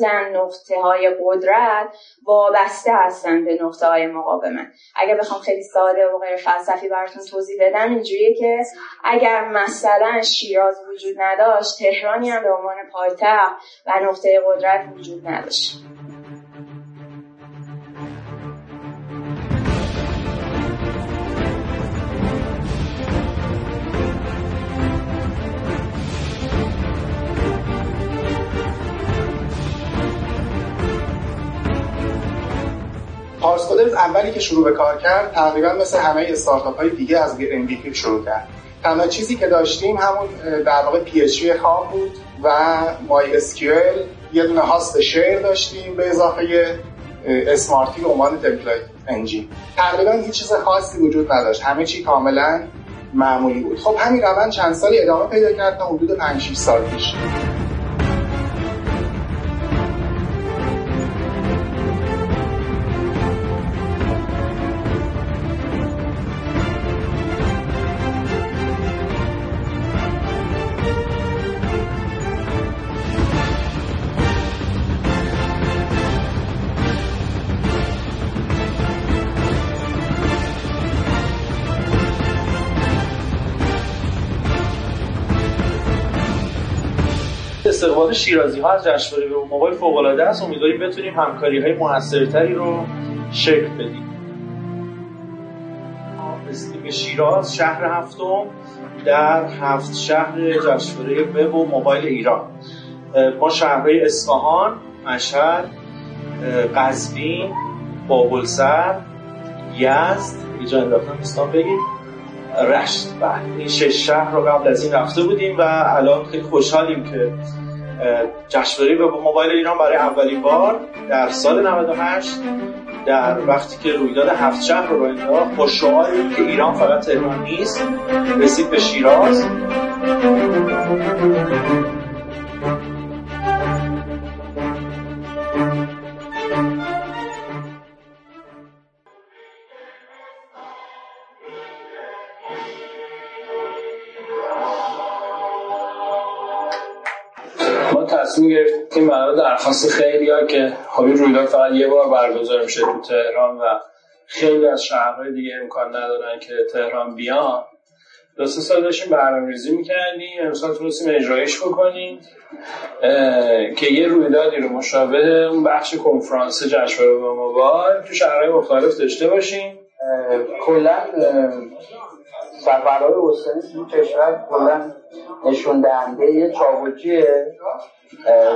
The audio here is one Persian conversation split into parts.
اصلا نقطه های قدرت وابسته هستن به نقطه های مقاومت. اگر بخوام خیلی ساده و غیر فلسفی براتون توضیح بدم اینجوریه که اگر مثلا شیراز وجود نداشت تهرانی هم به عنوان پایتخت و نقطه قدرت وجود نداشت. پارس اولی که شروع به کار کرد تقریبا مثل همه استارتاپ های دیگه از MVP شروع کرد. تنها چیزی که داشتیم همون در واقع PHP خام بود و MySQL یه دونه host share داشتیم به اضافه Smarty به عنوان template engine تقریبا هیچ چیز خاصی وجود نداشت. همه چی کاملا معمولی بود. خب همین روند چند سالی ادامه پیدا کرد تا حدود 5 6 سال پیش. استقبال شیرازی ها از جشنواره به موبایل فوق العاده است. امیدواریم بتونیم همکاری های موثرتری رو شکل بدیم. رسیدیم شیراز شهر هفتم در هفت شهر جشنواره وب و موبایل ایران. ما شهرهای اصفهان مشهد قزوین بابلسر یزد اینجا انداختم دوستان بگید رشت. بله این شش شهر رو قبل از این رفته بودیم و الان خیلی خوشحالیم که جشنواره به موبایل ایران برای اولین بار در سال 98 در وقتی که رویداد هفت شهر رو انداخت با شعاری که ایران فقط تهران نیست رسید به شیراز. تصمیم گرفتیم برای درخواست خیلی ها که خب این رویداد فقط یه بار برگزار میشه تو تهران و خیلی از شهرهای دیگه امکان ندارن که تهران بیان. دو سه سال داشتیم برنامه ریزی می‌کردیم. امسال تونستیم اجرایش بکنیم. که یه رویدادی رو مشابه اون بخش کنفرانس جشنواره به موبایل تو شهرهای مختلف داشته باشیم. کلا سفرهای استانی تو کشور کلا نشون دهنده یه چابوکی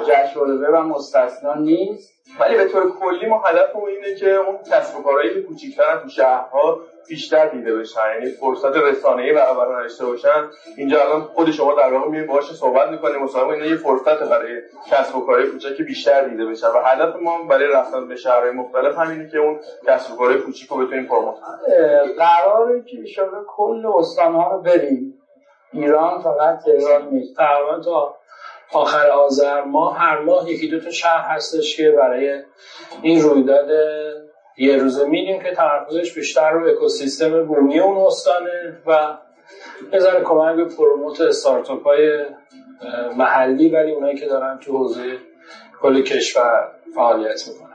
جشنواره و مستثنا نیست. ولی به طور کلی ما هدفمون اینه که اون کسب و کارهایی که کوچیک‌ترن تو شهرها بیشتر دیده بشن یعنی فرصت رسانه‌ای برابر داشته باشن. اینجا الان خود شما در واقع می‌بینید باهاش صحبت می‌کنیم. مثلا اینا یه فرصت برای کسب و کارهای کوچیک بیشتر دیده بشن. و هدف ما برای رفتن به شهرهای مختلف همینه که اون کسب و کارهای کوچیک رو بتونیم پروموت کنیم قراره که ان کل استان‌ها رو بریم. ایران فقط تهران نیست. تقریبا تا آخر آذر ماه هر ماه یکی دو تا شهر هستش که برای این رویداد یه روزه میدیم که تمرکزش بیشتر رو اکوسیستم بومی اون استانه و بذاره کمک به پروموت استارتاپ های محلی ولی اونایی که دارن تو حوزه کل کشور فعالیت می‌کنن.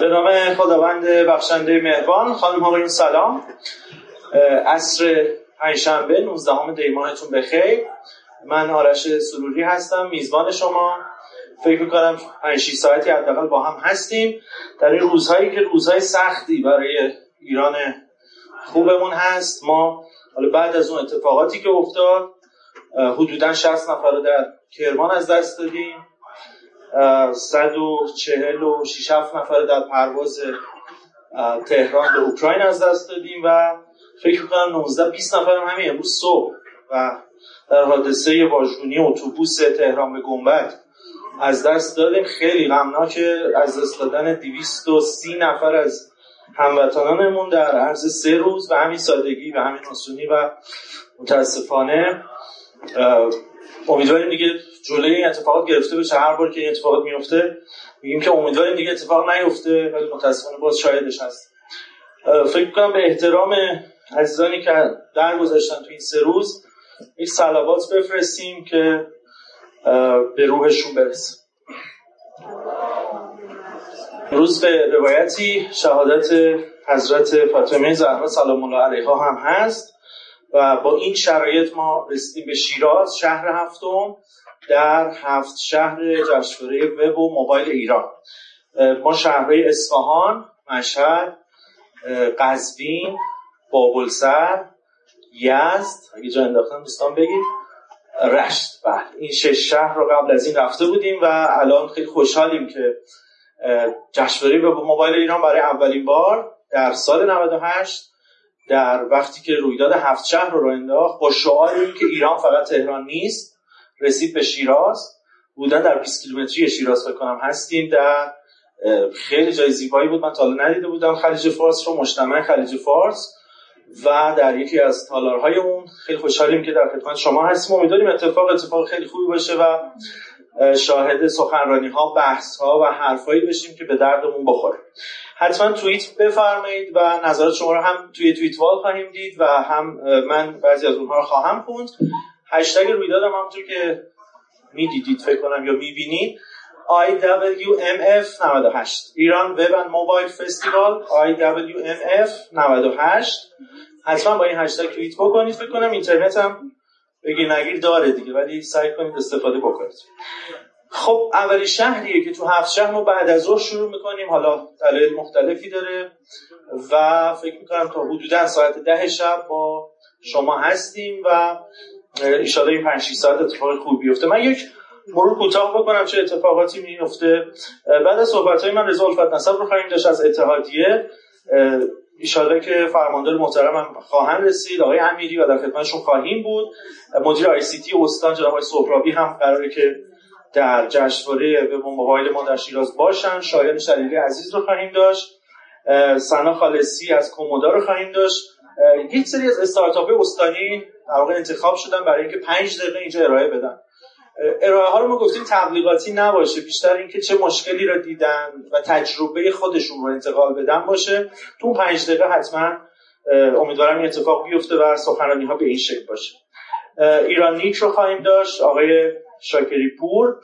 به نام خداوند بخشنده مهربان خانم آقایون سلام. عصر پنجشنبه 19 دی ماهتون بخیر من آرش سروری هستم میزبان شما. فکر می‌کنم 5 6 ساعتی حداقل با هم هستیم. در این روزهایی که روزهای سختی برای ایران خوبمون هست. ما حالا بعد از اون اتفاقاتی که افتاد حدودا 60 نفر رو در کرمان از دست دادیم. 146 نفر در پرواز تهران به اوکراین از دست دادیم و فکر کنم 19 20 نفر هم همین امروز صبح و در حادثه واژگونی اتوبوس تهران به گنبد از دست دادیم. خیلی غمناکه از دست دادن 230 نفر از هموطنانمون در عرض سه روز و همین سادگی و همین آسونی و متاسفانه امیدواریم دیگه جلوی این اتفاقات گرفته بشه. هر بار که این اتفاقات میفته میگیم که امیدواریم دیگه اتفاق نیفته ولی متاسفانه باز شاهدش هست. فکر کنم به احترام عزیزانی که درگذشتن تو این سه روز یک صلوات بفرستیم که به روحشون برسه روز به روایتی شهادت حضرت فاطمه زهرا سلام الله علیها هم هست و با این شرایط ما رسیدیم به شیراز شهر هفتم در هفت شهر جشنواره وب و موبایل ایران. ما شهرهای اصفهان مشهد قزوین بابلسر یزد اگه جا انداختن دوستان بگید رشت. بله این شش شهر رو قبل از این رفته بودیم و الان خیلی خوشحالیم که جشنواره وب موبایل ایران برای اولین بار در سال 98 در وقتی که رویداد هفت شهر رو انداخت با شعار که ایران فقط تهران نیست رسید به شیراز. بودن در 20 کیلومتری شیراز فکر کنم هستیم در خیلی جای زیبایی بود. من تا ندیده بودم خلیج فارس رو مجتمع خلیج فارس. و در یکی از تالارهای اون خیلی خوشحالیم که در خدمت شما هستیم. امیدواریم اتفاق اتفاق خیلی خوبی باشه و شاهد سخنرانی ها بحث ها و حرفایی بشیم که به دردمون بخوره. حتما توییت بفرمایید و نظرات شما رو هم توی توییت وال خواهیم دید و هم من بعضی از اونها رو خواهم خوند. هشتگ رویدادم همونطور که می‌دیدید فکر کنم یا می‌بینید. IWMF 98 ایران وب اند موبایل فستیوال IWMF 98 حتما با این هشتگ توییت بکنید. فکر کنم اینترنت هم بگی نگیر داره دیگه ولی سعی کنید استفاده بکنید. خب اولی شهریه که تو هفت شهر ما بعد از ظهر شروع می‌کنیم. حالا دلایل مختلفی داره و فکر می‌کنم تا حدودا ساعت ده شب با شما هستیم و ایشالا این 5 ساعت اتفاق خوبی بیفته. من یک مرور کوتاه بکنم چه اتفاقاتی میفته بعد از صحبت های من رضا الفت نصب رو خواهیم داشت از اتحادیه. ایشالا که فرماندار محترم هم خواهند رسید. آقای امیری و در خدمتشون خواهیم بود. مدیر آی سی تی استان جناب آقای سهرابی هم قراره که در جشنواره به موبایل ما در شیراز باشن. شایان شلیلی عزیز رو خواهیم داشت. سنا خالصی از کومودا رو خواهیم داشت. یک سری از استارتاپ استانی در انتخاب شدن برای اینکه پنج دقیقه اینجا ارائه بدن. ارائه ها رو ما گفتیم تبلیغاتی نباشه بیشتر اینکه چه مشکلی رو دیدن و تجربه خودشون رو انتقال بدن باشه. تو پنج دقیقه حتما امیدوارم این اتفاق بیفته و سخنرانی ها به این شکل باشه. ایران نیک رو خواهیم داشت آقای شاکری پور.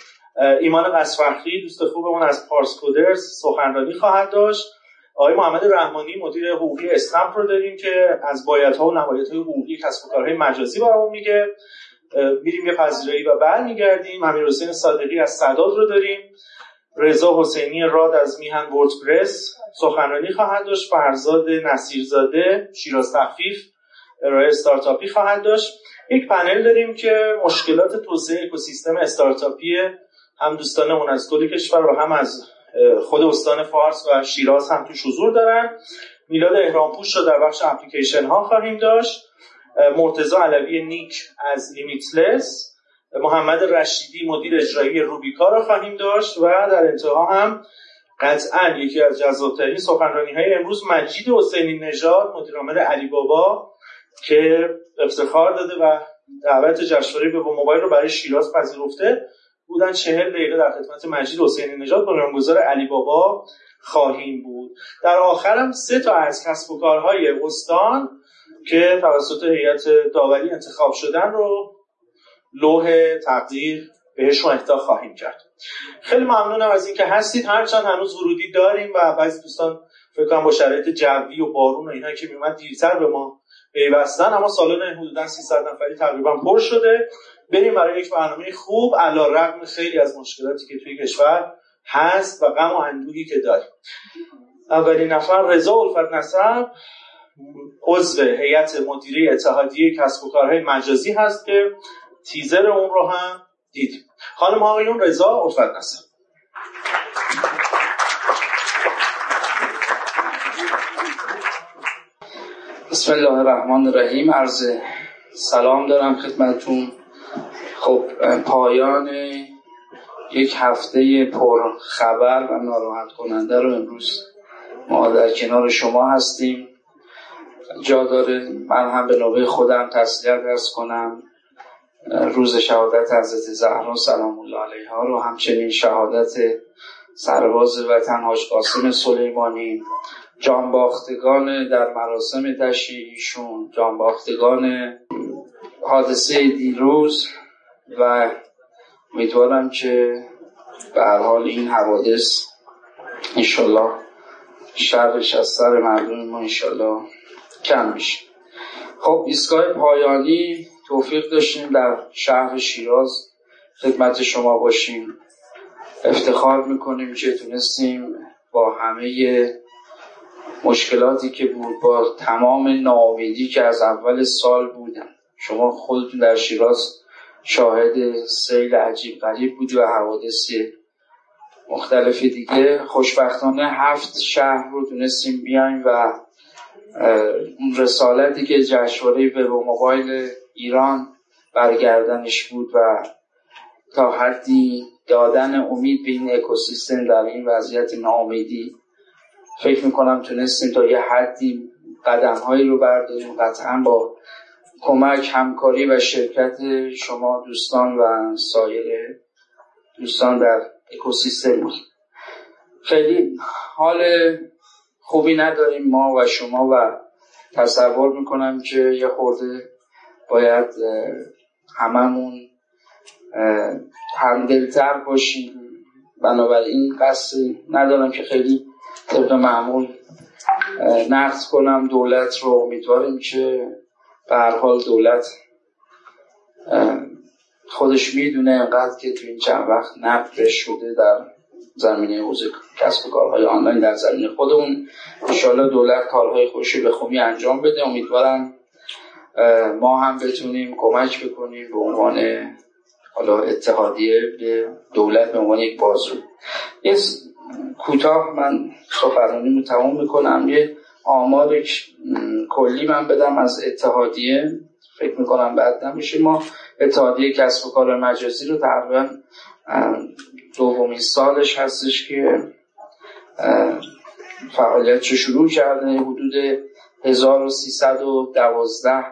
ایمان قصفخری دوست خوبمون از پارس کودرز سخنرانی خواهد داشت. آقای محمد رحمانی مدیر حقوقی اسکمپ رو داریم که از بایدها و نبایدهای حقوقی کسب و کارهای مجازی برامون میگه. میریم یه پذیرایی و برمیگردیم. امیر حسین صادقی از صداد رو داریم. رضا حسینی راد از میهن وردپرس سخنرانی خواهد داشت. فرزاد نصیرزاده شیراز تخفیف ارائه استارتاپی خواهد داشت. یک پنل داریم که مشکلات توسعه اکوسیستم استارتاپی هم دوستانمون از کل کشور و هم از خود استان فارس و شیراز هم توش حضور دارن. میلاد اهرامپوش رو در بخش اپلیکیشن ها خواهیم داشت. مرتزا علوی نیک از لیمیتلس محمد رشیدی مدیر اجرایی روبیکا را خواهیم داشت و در انتها هم قطعا یکی از جذابترین سخنرانی های امروز مجید حسینی نژاد مدیر عامل علی بابا که افتخار داده و دعوت جشنواره به موبایل رو برای شیراز پذیرفته بودن. چهل دقیقه در خدمت مجید حسینی نژاد بنیانگذار علی بابا خواهیم بود. در آخرم سه تا از کسب و کارهای استان که توسط هیئت داوری انتخاب شدن رو لوح تقدیر بهشون اهدا خواهیم کرد. خیلی ممنونم از اینکه هستید. هرچند هنوز ورودی داریم و بعضی دوستان فکر کنم با شرایط جوی و بارون و اینا که میومد دیرتر به ما پیوستن. اما سالن حدودا 300 نفری تقریبا پر شده. بریم برای یک برنامه خوب. علا رقم خیلی از مشکلاتی که توی کشور هست و غم و اندوهی که داریم. اولین نفر رضا الفت نصب. عضو هیئت مدیره اتحادیه کسب و کارهای مجازی هست که تیزر اون رو هم دیدیم. خانم آقایون رضا الفت نصب بسم الله الرحمن الرحیم. عرض سلام دارم خدمتون. خب پایان یک هفته پر خبر و ناراحت کننده رو امروز ما در کنار شما هستیم. جا داره. من هم به نوبه خودم تسلیت ارز کنم. روز شهادت حضرت زهرا سلام الله علیها رو همچنین شهادت سرباز وطن حاج قاسم سلیمانی. جانباختگان در مراسم دشی ایشون جانباختگان حادثه دیروز و امیدوارم که به حال این حوادث انشالله شرش از سر مردم ما انشالله کم میشه. خب ایستگاه پایانی توفیق داشتیم در شهر شیراز. خدمت شما باشیم. افتخار می‌کنیم که تونستیم با همه مشکلاتی که بود با تمام ناامیدی که از اول سال بودن. شما خودتون در شیراز شاهد سیل عجیب غریب بود و حوادث مختلف دیگه. خوشبختانه هفت شهر رو تونستیم بیایم و اون رسالتی که جشنواره وب و موبایل ایران برگردنش بود و تا حدی دادن امید به این اکوسیستم در این وضعیت ناامیدی فکر می‌کنم تونستیم تا یه حدی قدم هایی رو برداریم قطعا با کمک همکاری و شرکت شما دوستان و سایر دوستان در اکوسیستم خیلی حال خوبی نداریم ما و شما و تصور می‌کنم که یه خورده باید هممون همدلتر باشیم. بنابراین قصد ندارم که خیلی طبق معمول نقد کنم. دولت رو امیدواریم که به حال دولت خودش می‌دونه انقدر که تو این چند وقت نقد شده در زمینه حوزه کسب و کارهای آنلاین در زمینه خودمون. انشالله دولت کارهای خوشی به خوبی انجام بده. امیدوارم ما هم بتونیم کمک بکنیم به عنوان حالا اتحادیه به دولت به عنوان یک بازو یه کوتاه من سخنرانی رو تمام می‌کنم. یه آمار کلی من بدم از اتحادیه. فکر می‌کنم بعد نمیشه ما اتحادیه کسب و کار مجازی رو تقریبا دومین سالش هستش که فعالیت شروع کرده حدود 1312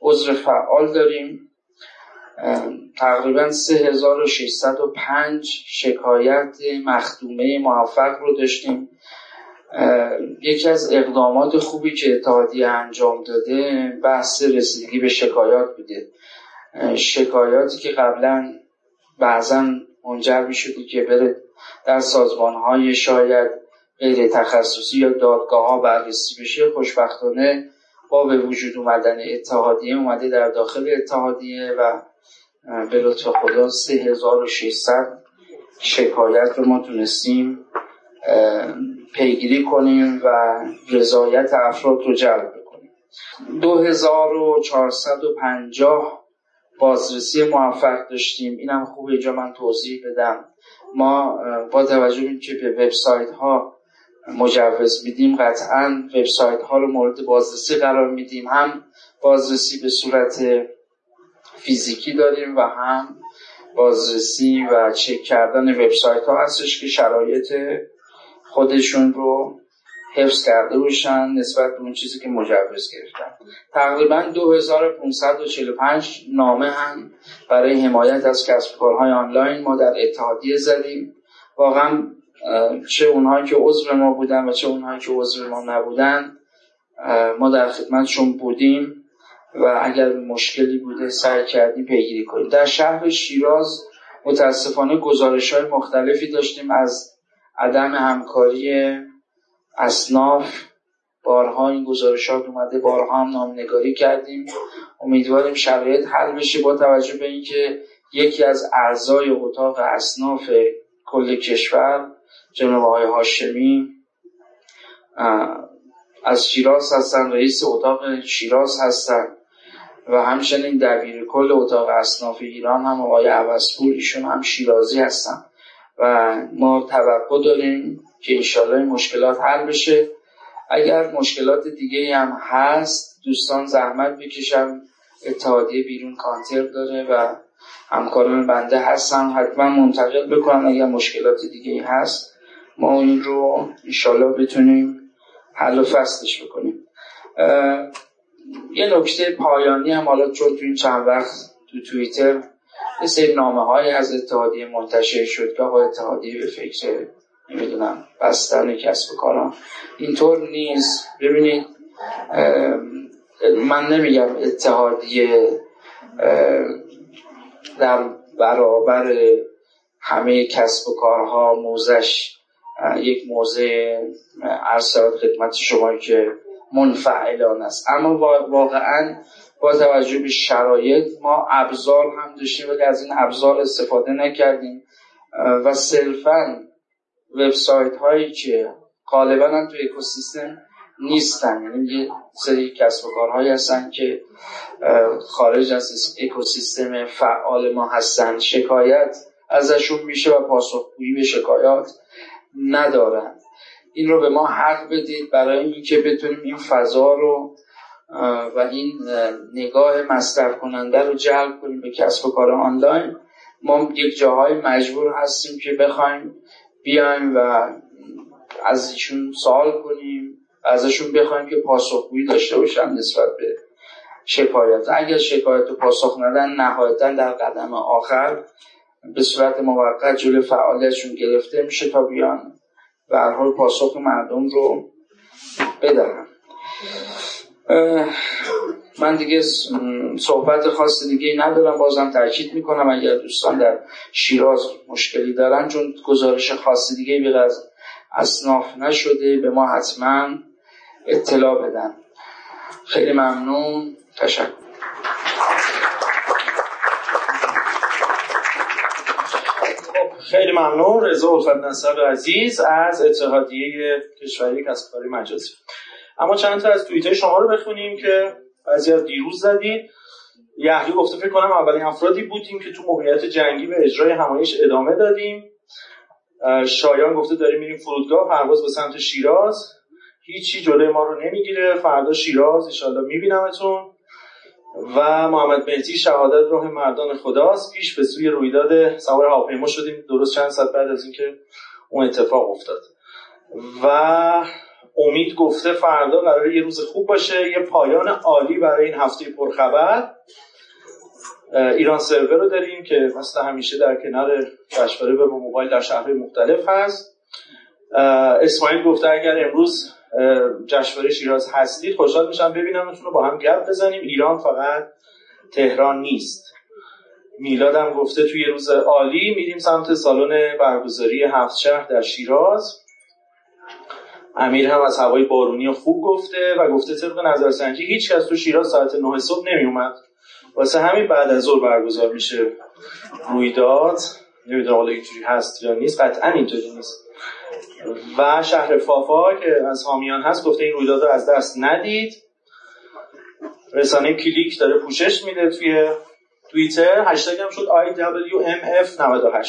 عضو فعال داریم. تقریبا 3605 شکایت مخدومه موفق رو داشتیم. یکی از اقدامات خوبی که اتحادیه انجام داده بحث رسیدگی به شکایات بوده. شکایاتی که قبلا بعضا منجر می شده که بره در سازمان های شاید غیر تخصصی یا دادگاه ها بررسی بشه. خوشبختانه با به وجود اومدن اتحادیه اومده در داخل اتحادیه و به لطف خدا 3600 شکایت رو ما تونستیم پیگیری کنیم و رضایت افراد رو جلب کنیم 2450 بازرسی موفق داشتیم. اینم خوب اینجا من توضیح بدم. ما با توجه به که به وبسایت ها مجوز میدیم قطعا وبسایت ها رو مورد بازرسی قرار میدیم. هم بازرسی به صورت فیزیکی داریم و هم بازرسی و چک کردن وبسایت ها هستش که شرایط خودشون رو حفظ کرده باشن نسبت به اون چیزی که مجوز گرفتن. تقریبا 2545 نامه هم برای حمایت از کسب کارهای آنلاین ما در اتحادیه زدیم. واقعا چه اونهایی که عضو ما بودن و چه اونهایی که عضو ما نبودن ما در خدمتشون بودیم و اگر مشکلی بوده سعی کردیم پیگیری کنیم. در شهر شیراز متاسفانه گزارش های مختلفی داشتیم از عدم همکاری اصناف بارها این گزارشات اومده بارها هم نامنگاری کردیم. امیدواریم شرایط حل بشه با توجه به اینکه یکی از اعضای اتاق اصناف کل کشور جناب آقای هاشمی از شیراز هستن رئیس اتاق شیراز هستن و همچنین دبیر کل اتاق اصناف ایران هم آقای عوضپور ایشون هم شیرازی هستن و ما توقع داریم که انشالله مشکلات حل بشه. اگر مشکلات دیگه هم هست دوستان زحمت بکشم اتحادیه بیرون کانتر داره و همکاران بنده هستن حتما منتقل بکنن اگر مشکلات دیگه هست. ما این رو انشالله بتونیم حل و فصلش بکنیم. یه نکته پایانی هم حالا چون تو این چند وقت تو توییتر یه سری نامه های از اتحادیه منتشر شد که آقا اتحادیه به فکر نمی‌دونم بستن کسب کاران اینطور نیست. ببینید من نمیگم اتحادیه در برابر همه کسب و کارها موزش یک موضع ارسال خدمت شما که منفعلان است. اما واقعا با توجه به شرایط ما ابزار هم داشتیم ولی از این ابزار استفاده نکردیم. و صرفا وبسایت هایی که غالبا هم تو اکوسیستم نیستن. یعنی یه سری کسب و کارهایی هستن که خارج از اکوسیستم فعال ما هستن. شکایت ازشون میشه و پاسخگویی به شکایات ندارن. این رو به ما حق بدید برای اینکه بتونیم این فضا رو و این نگاه مصرف کننده رو جلب کنیم به کسب و کار آنلاین. ما یک جاهای مجبور هستیم که بخوایم بیایم و از ایشون سوال کنیم ازشون بخوایم که پاسخگویی داشته باشن نسبت به شکایت. اگر شکایت رو پاسخ ندن نهایتا در قدم آخر به صورت موقت جلو فعالیتشون گرفته میشه تا بیان به حال پاسخ مردم رو بدن. من دیگه صحبت خاص دیگه ندارم بازم تاکید می‌کنم اگر دوستان در شیراز مشکلی دارن چون گزارش خاص دیگه به از اصناف نشده به ما حتما اطلاع بدن. خیلی ممنون. تشکر. خیلی ممنون. رضا الفت نصر عزیز از اتحادیه کشوری کسب کاری مجازی. اما چند تا از توییت شما رو بخونیم که بعضی از دیروز زدید. یحیی گفته فکر کنم اولین افرادی بودیم که تو موقعیت جنگی به اجرای همایش ادامه دادیم. شایان گفته داریم میریم فرودگاه پرواز به سمت شیراز. هیچی جلوی ما رو نمی‌گیره. فردا شیراز انشالله میبینمتون. و محمد مهدی شهادت راه مردان خداست. پیش به سوی رویداد سوار هواپیما شدیم. درست چند ساعت بعد از اینکه اون اتفاق افتاد. و امید گفته فردا قرار یه روز خوب باشه. یه پایان عالی برای این هفته پرخبر. ایران سرور رو داریم که مثل همیشه در کنار جشنواره به موبایل در شهرهای مختلف هست. اسماعیل گفته اگر امروز جشنواره شیراز هستید خوشحال میشم ببینمتون رو با هم گپ بزنیم. ایران فقط تهران نیست. میلادم گفته توی روز عالی میریم سمت سالن برگزاری هفت شهر در شیراز. امیر هم از هوای بارونی خوب گفته و گفته طبق نظرسنجی هیچ کس تو شیراز ساعت 9 صبح نمی اومد واسه همین بعد از ظهر برگزار میشه رویداد. نمی‌دونم حالا اینجوری هست یا نیست قطعا اینطوری نیست. و شهر فافا که از حامیان هست گفته این رویداد رو از دست ندید. رسانه کلیک داره پوشش میده توی توییتر. هشتگ هم شد IWMF98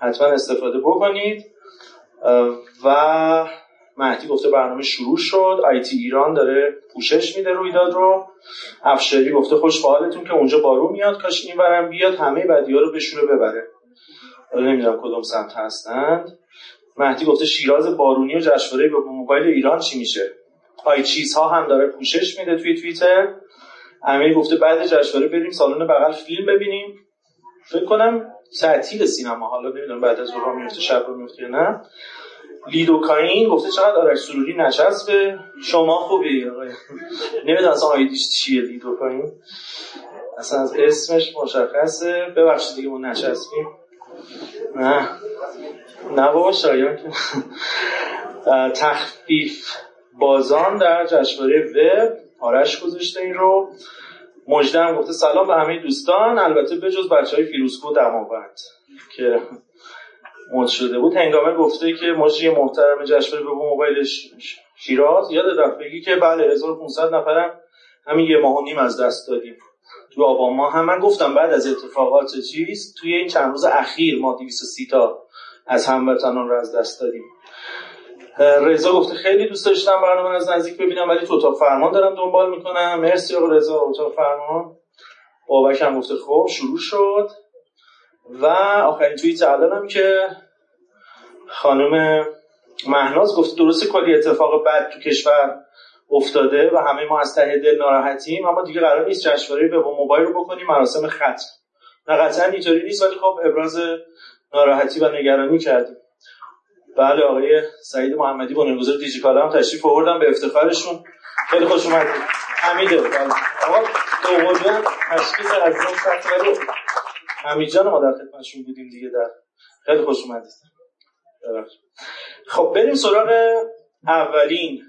حتما استفاده بکنید. و مهدی گفته برنامه شروع شد. آیتی ایران داره پوشش میده رویداد رو. افشاری گفته خوش حالتون که اونجا بارون میاد کاش این برم بیاد همه بدی ها رو بشوره ببره. حالا نمی‌دونم کدوم سمت هستند. مهدی گفته شیراز بارونی و جشنواره به موبایل ایران چی میشه؟ پای چیزها هم داره پوشش میده توی توییتر. امیر گفته بعد جشنواره بریم سالن بغل فیلم ببینیم. فکر کنم تعطیل سینما. حالا نمی‌دونم بعد از ظهر میفته شب رو میفته نه. لیدوکاین گفته چقدر آرش سروری نچسبه شما خوبی نمی‌دونم اصلا آیدیش چیه لیدوکاین اصلا از اسمش مشخصه. ببخشید دیگه ما نچسبیم نه. نه بابا شایان تخفیف بازان در جشنواره وب آرش گذاشته این رو. مجدم گفته سلام به همه دوستان. البته به جز بچه های فیروسکو دماوند که مد شده بود. هنگامه گفته که مجری محترم جشنواره به موبایل شیراز. یاد دفعه که بله 1500 نفرم همین یه ماه و نیم از دست دادیم. تو آبان ما هم من گفتم بعد از اتفاقات چیز توی این چند روز اخیر ما 230 تا از هموطنان رو از دست دادیم. رضا گفته خیلی دوست داشتم برنامه از نزدیک ببینم ولی تو اتاق فرمان دارم دنبال می‌کنم. مرسی آقا رضا اتاق فرمان. بابک هم گفته خب شروع شد. و آخرین توییت الانم که خانم مهناز گفته درسته کلی اتفاق بد تو کشور افتاده و همه ما از ته دل ناراحتیم اما دیگه قرار نیست جشنواره به موبایل رو بکنیم مراسم ختم نه قطعا اینطوری نیست ولی خب ابراز ناراحتی و نگرانی کردیم. بله آقای سعید محمدی بنیانگذار دیجیکالا هم تشریف آوردن به افتخارشون. خیلی خوش اومدید. حمیده بله. آقا دوقلی هم تشکیز از این حمید جان ما در خدمتشون بودیم دیگه در خیلی خوش اومدید. خب بریم سراغ اولین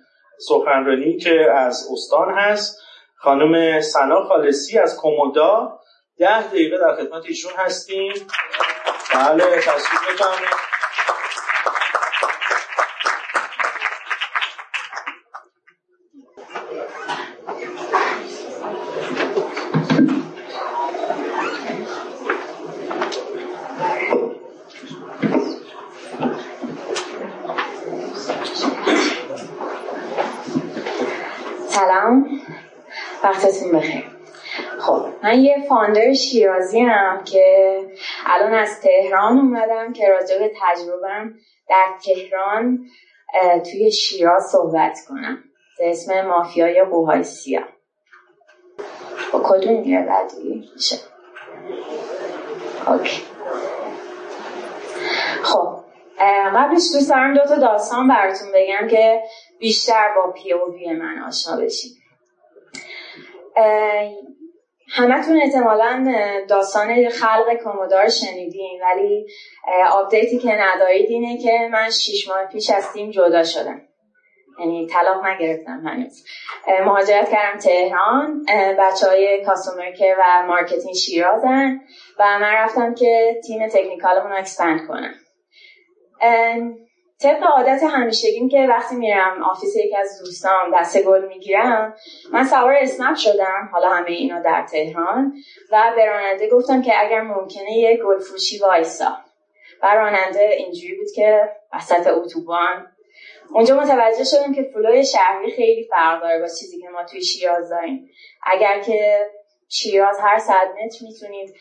سخنرانی که از استان هست. خانم سنا خالصی از کومودا. ده دقیقه در خدمت ایشون هستیم. بله تشریف بفرمایید وقتتون بخیر خب من یه فاندر شیرازی هم که الان از تهران اومدم که راجع به تجربهم در تهران توی شیراز صحبت کنم. به اسم مافیای قوهای سیاه. با کدوم میره بعدی؟ میشه. اوکی. خب قبلش دوست دارم دو تا داستان براتون بگم که بیشتر با POV من آشنا بشید همتون احتمالا داستان خلق کمودا رو شنیدین ولی update ی که ندارید اینه که من شیش ماه پیش از تیم جدا شدم. یعنی طلاق نگرفتم هنوز. مهاجرت کردم تهران بچه های customer و marketing شیرازن و من رفتم که تیم technical مون رو expand کنم. طبق عادت همیشگیم که وقتی میرم office یکی از دوستان دسته گل می‌گیرم من سوار اسنپ شدم حالا همه اینا در تهران و به راننده گفتم که اگر ممکنه یه گل فروشی وایسا. و راننده اینجوری بود که وسط اتوبان. اونجا متوجه شدم که flow ی شهری خیلی فرق داره با چیزی که ما توی شیراز داریم. اگر که شیراز هر صد متر می‌تونید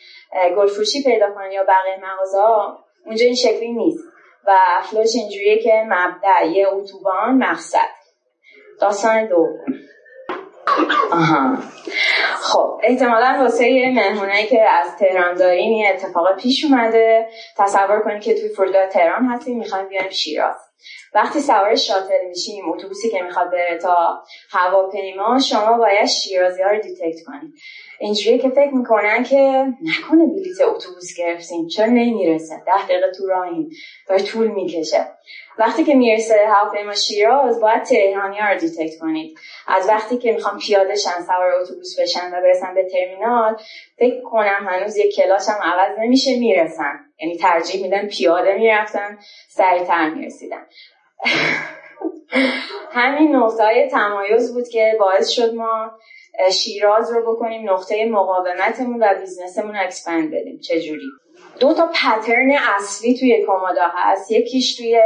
گلفروشی پیدا کنید یا بقیه مغازه اونجا این شکلی نیست. و flow ش اینجوریه که مبدأ یه اتوبان مقصد. داستان دوم. آها. خب احتمالا واسه مهمونایی که از تهران دارین این اتفاق پیش اومده. تصور کنید که توی فرودگاه تهران هستیم می‌خوایم بیایم شیراز. وقتی سوار shuttle میشیم اتوبوسی که می‌خواد بره تا هواپیما شما باید شیرازی ها رو detect کنید. اینجوریه که فکر می‌کنن که نکنه بلیت اتوبوس گرفتیم. چرا نمی‌رسه؟ ده دقیقه تو راهیم. داره طول می‌کشه. وقتی که می‌رسه هواپیما شیراز باید تهرانی ها رو detect کنید. از وقتی که می‌خوام پیاده شن سوار اتوبوس بشن و برسن به ترمینال فکر کنم هنوز یک کلاس هم عوض نمیشه می‌رسن. یعنی ترجیح میدن پیاده می‌رفتن سریعتر می‌رسیدن. همین نقطه تمایز بود که باعث شد ما شیراز رو بکنیم نقطه مقاومتمون و business مون expand بدیم. چجوری؟ دو تا pattern اصلی توی کمودا هست. یکیش توی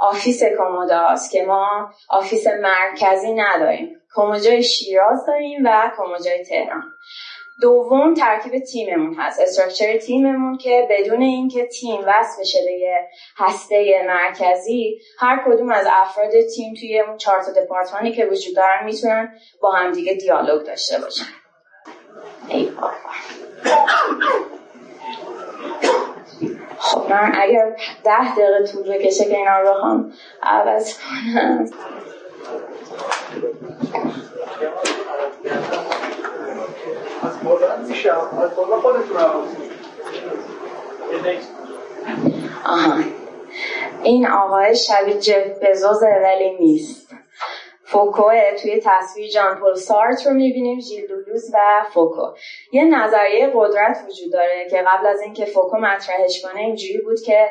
office کمودا هست که ما office مرکزی نداریم. کمودای شیراز داریم و کمودای تهران. دوم ترکیب تیممون هست. structure تیممون که بدون اینکه تیم وصل بشه به یه هسته مرکزی هر کدوم از افراد تیم توی اون چهار تا دپارتمانی که وجود دارن می‌تونن با همدیگه دیالوگ داشته باشن. خب من اگر ده دقیقه طول بکشه که اینا رو بخوام عوض کنم. آها. این آقای شبیه جف بزوز ولی نیست. فوکوه توی تصویر جان پل سارت رو می‌بینیم ژیلدولوز و فوکو. یه نظریه قدرت وجود داره که قبل از اینکه فوکو مطرحش کنه اینجوری بود که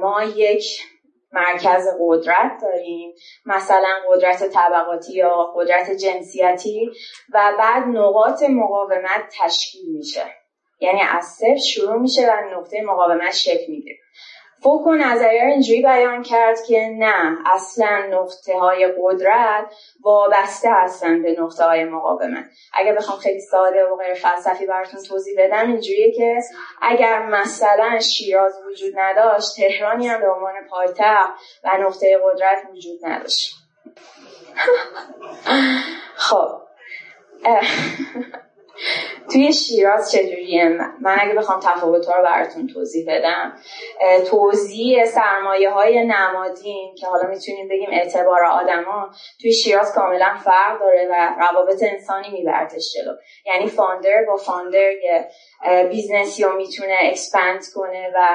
ما یک مرکز قدرت داریم. مثلا قدرت طبقاتی یا قدرت جنسیتی و بعد نقاط مقاومت تشکیل میشه. یعنی از صفر شروع میشه و نقطه مقاومت شکل می‌گیره. فوکو نظریه اینجوری بیان کرد که نه اصلا نقطه های قدرت وابسته هستن به نقطه های مقاومت. اگر بخوام خیلی ساده و غیر فلسفی براتون توضیح بدم اینجوریه که اگر مثلا شیراز وجود نداشت تهرانی هم به عنوان پایتخت و نقطه قدرت وجود نداشت. خب. توی شیراز چجوریه؟ من اگه بخوام تفاوت رو براتون توضیح بدم توضیح سرمایه های نمادین که حالا می‌تونیم بگیم اعتبار آدما توی شیراز کاملا فرق داره و روابط انسانی میبردش جلو. یعنی founder با founder یه business ی رو می‌تونه expand کنه و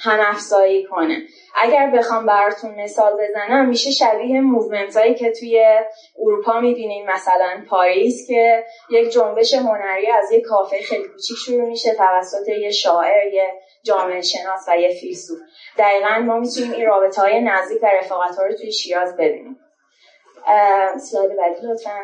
هم افزایی کنه. اگر بخوام براتون مثال بزنم میشه شبیه movement هایی که توی اروپا می‌بینیم مثلا پاریس که یک جنبش هنری از یک کافه خیلی کوچیک شروع میشه توسط یه شاعر یه جامعه شناس و یه فیلسوف. دقیقا ما می‌تونیم این رابطه های نزدیک و رفاقت ها رو توی شیراز ببینیم. اسلاید بعدی لطفا.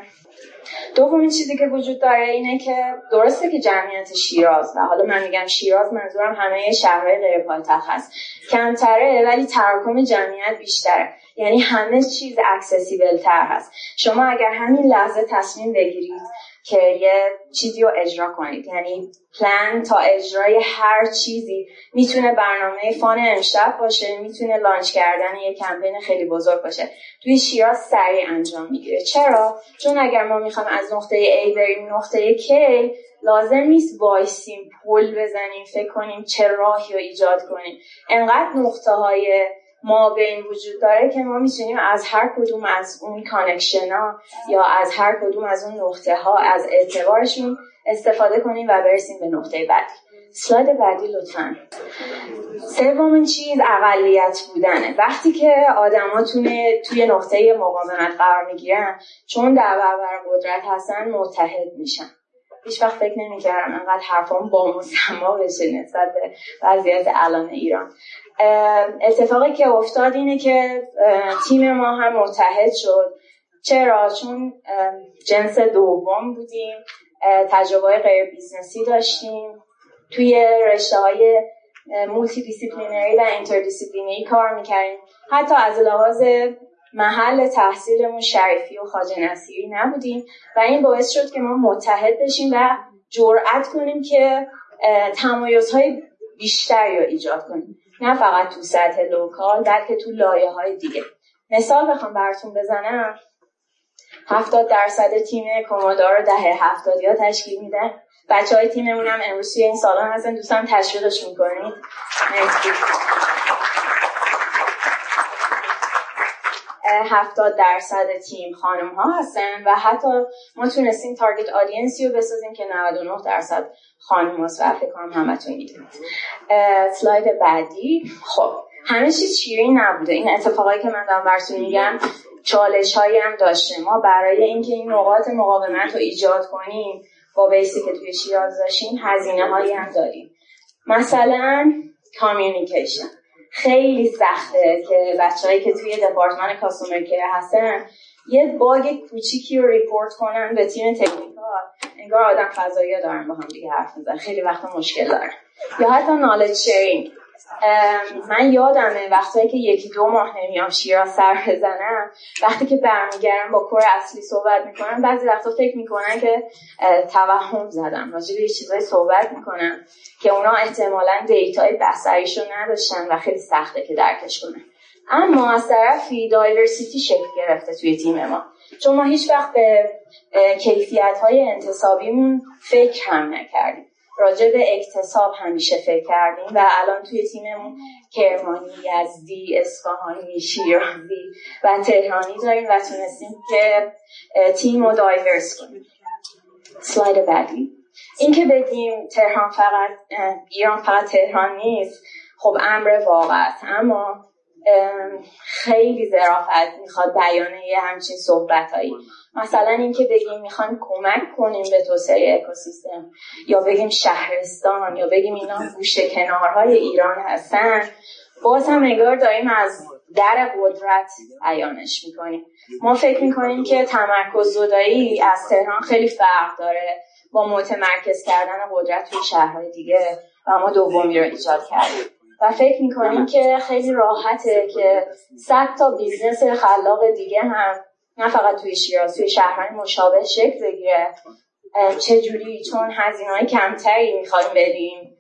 دومین چیزی که وجود داره اینه که درسته که جمعیت شیراز و حالا من میگم شیراز منظورم همه شهرهای غیر پایتخت هست. کمتره ولی تراکم جمعیت بیشتره. یعنی همه چیز accessible تر هست. شما اگر همین لحظه تصمیم بگیرید که یه چیزی رو اجرا کنید. یعنی پلان تا اجرای هر چیزی می‌تونه برنامه fun امشب باشه می‌تونه launch کردن یه کمپین خیلی بزرگ باشه. توی شیراز سریع انجام می‌گیره. چرا؟ چون اگر ما می‌خوام از نقطه A بریم نقطه K لازم نیست وایسیم پل بزنیم فکر کنیم چه راهی رو ایجاد کنیم. انقدر نقطه های ما بین وجود داره که ما می‌تونیم از هر کدوم از اون connection ها یا از هر کدوم از اون نقطه ها از اعتبارشون استفاده کنیم و برسیم به نقطه بعدی. سلاید بعدی لطفا. سومین چیز اقلیت بودنه. وقتی که آدما توی نقطه مقاومت قرار می‌گیرن چون در برابر قدرت هستن متحد میشن. هیچ وقت فکر نمی‌کردم انقدر حرفام با مسما بشه نسبت به وضعیت الان ایران. اتفاقی که افتاد اینه که تیم ما هم متحد شد. چرا؟ چون جنس دوم بودیم تجربه غیر business ی داشتیم. توی رشته های multidisciplinary و interdisciplinary کار می‌کردیم. حتی از لحاظ محل تحصیلمون شریفی و خواجه نصیری نبودیم و این باعث شد که ما متحد بشیم و جرأت کنیم که تمایزهای بیشتری رو ایجاد کنیم. نه فقط تو سطح local بلکه تو لایه های دیگه. مثال بخوام براتون بزنم. هفتاد درصد تیم کمادار دهه هفتادی ها تشکیل میده. بچه های تیممون هم امروز این سالان هستن. دوستان تشویقش می‌کنید هفتاد درصد تیم خانم ها هستن و حتی ما تونستیم تارگت آدینسی رو بسازیم که 99 درصد خانم هست و فکر کنم همتون می‌دونید اسلاید بعدی. خب همه چیز شیرین نبوده. این اتفاقایی که من دارم براتون میگم چالش هایی هم داشته ما برای اینکه این نقاط مقاومت رو ایجاد کنیم با base ی که توی شیراز داشتیم هزینه هایی هم داریم. مثلا communication. خیلی سخته که بچه‌هایی که توی دپارتمان customer care هستن یه bug کوچیکی رو report کنن به تیم technical. انگار آدم فضایی دارن با هم دیگه حرف می‌زنن. خیلی وقت مشکل دارن. یا حتی knowledge sharing من یادمه وقتی که یکی دو ماه نمیام شیراز سر بزنم وقتی که برمیگردم با core اصلی صحبت می‌کنم بعضی وقتا فکر می‌کنن که توهم زدم راجع به چیزای صحبت می‌کنم که اونا احتمالا data ی بسریشو نداشتن و خیلی سخته که درکش کنن. اما از طرفی diversity شکل گرفته توی تیم ما. چون ما هیچ وقت به کیفیت های انتصابیمون فکر هم نکردیم. راجع به اکتساب همیشه فکر کردیم و الان توی تیممون کرمانی، یزدی، اصفهانی، شیرازی و تهرانی داریم و تونستیم که تیم رو دایورس کنیم. سلاید بعدی. این که بگیم تهران فقط ایران فقط تهران نیست. خب امر واقع است اما خیلی ظرافت می‌خواد بیانه یه همچین صحبت هایی مثلا اینکه بگیم می‌خوایم کمک کنیم به توسعه اکوسیستم یا بگیم شهرستان یا بگیم اینا گوشه کنارهای ایران هستن باز هم نگار داریم از در قدرت بیانش می‌کنیم. ما فکر می‌کنیم که تمرکز زدایی از تهران خیلی فرق داره با متمرکز کردن قدرت توی شهرهای دیگه و ما دومی رو ایجاد کردیم. و فکر می‌کنیم که خیلی راحته که صد تا business خلاق دیگه هم نه فقط توی شیراز توی شهرهای مشابه شکل بگیره. چجوری؟ چون هزینه های کمتری می‌خوایم بریم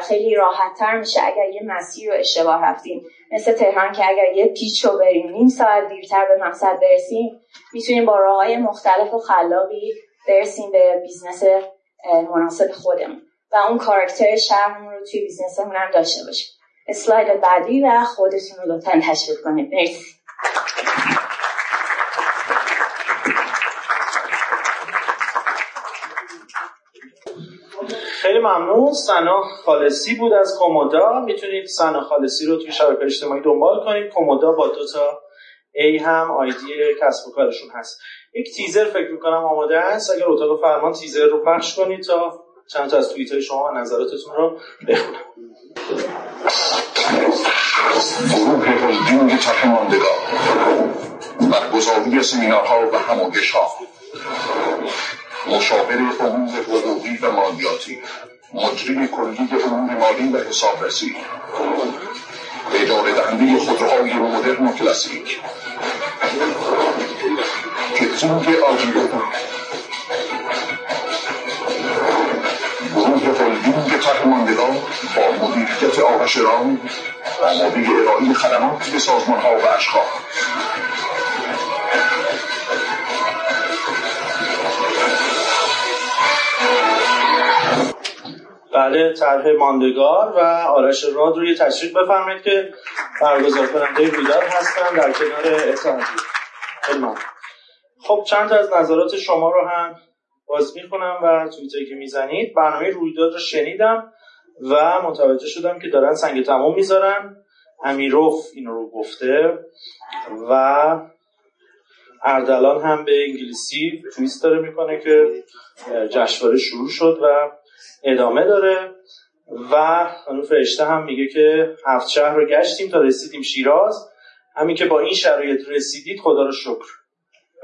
خیلی راحت تر میشه اگر یه مسیر رو اشتباه رفتیم. مثل تهران که اگر یه پیچ رو بریم نیم ساعت دیرتر به مقصد برسیم می‌تونیم با راه های مختلف و خلاقی برسیم به business مناسب خودمون. اون کاراکتر شهرمون رو توی business مون هم داشته باشیم. اسلاید بعدی و خودتون رو لطفا تشویق کنید. مرسی. خیلی ممنون. سنا خالصی بود از کومودا. می‌تونید سنا خالصی رو توی شبکه اجتماعی دنبال کنید. کومودا با دو تا ای هم آیدی کسب و کارشون هست. یک تیزر فکر می‌کنم آماده است. اگر اتاق فرمان تیزر رو پخش کنید تا چند تا از توییت های شما و نظراتتون رو بخونم. گروه هلدینگ طرح ماندگار برگزاری سمینارها و همایش ها مشاور امور حقوقی و مالیاتی. مجری کلی امور مالی و حسابرسی. اداره دهنده خودروهای مدرن و کلاسیک. کتینگ آجیو گروه ماندگار با مدیریت آرش رام آماده ارائه خدمات به سازمان ها و اشخاص. بله طرح ماندگار و آرش راد روی تشریف بفرمایید که برگزار کننده رویداد هستن در کنار اتحادیه خب چند از نظرات شما رو هم باز می‌کنم و توییتری که می‌زنید. برنامه رویداد رو شنیدم. و متوجه شدم که دارن سنگ تمام می‌ذارن. امیروف این رو گفته و اردلان هم به انگلیسی تویست داره می‌کنه که جشنواره شروع شد و ادامه داره و خانم فرشته هم میگه که هفت شهر رو گشتیم تا رسیدیم شیراز. همین که با این شرایط رسیدید خدا رو شکر.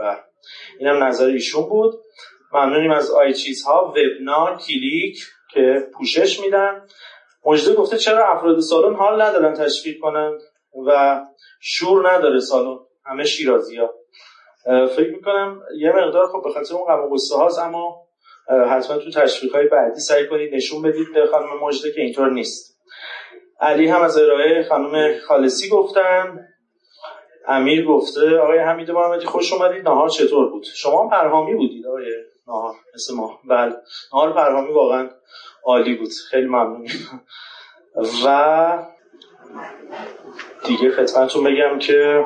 و اینم نظر ایشون بود. ممنونیم از آی چیزها. وبنا کلیک. که پوشش میدن. مجده گفته چرا افراد سالن حال ندارن تشویق کنن و شور نداره سالن. همه شیرازی ها. فکر می‌کنم یه مقدار خب به خاطر اون غم هاست اما حتما تو تشویق های بعدی سعی کنید نشون بدید به خانم مجده که اینطور نیست. علی هم از ارائه خانم خالصی گفتن. امیر گفته آقای حمید محمدی خوش اومدید. نهار چطور بود؟ شما پرهامی بودید آقای نهار مثل ما. بله. نهار پرهامی واقعا عالی بود. خیلی ممنون. و دیگه خدمتتون بگم که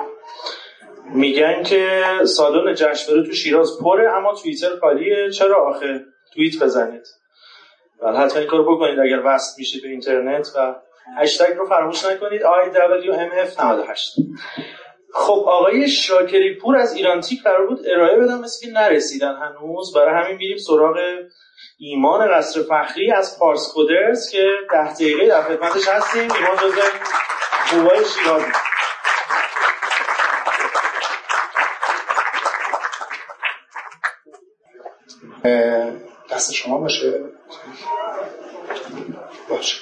میگن که سالن جشنواره تو شیراز پره اما توییتر خالیه. چرا آخه؟ توییت بزنید. ولی حتما این کار بکنید اگر وصل میشید به اینترنت و هشتگ رو فراموش نکنید. IWMF98 خب آقای شاکری پور از ایران تیک قرار بود ارائه بدم مثل که نرسیدن هنوز. برای همین میریم سراغ ایمان قصر فخری از پارس کودرز که ده دقیقه در خدمتش هستیم. ایمان جزء خوبای شیرازی. دست شما باشه. باشه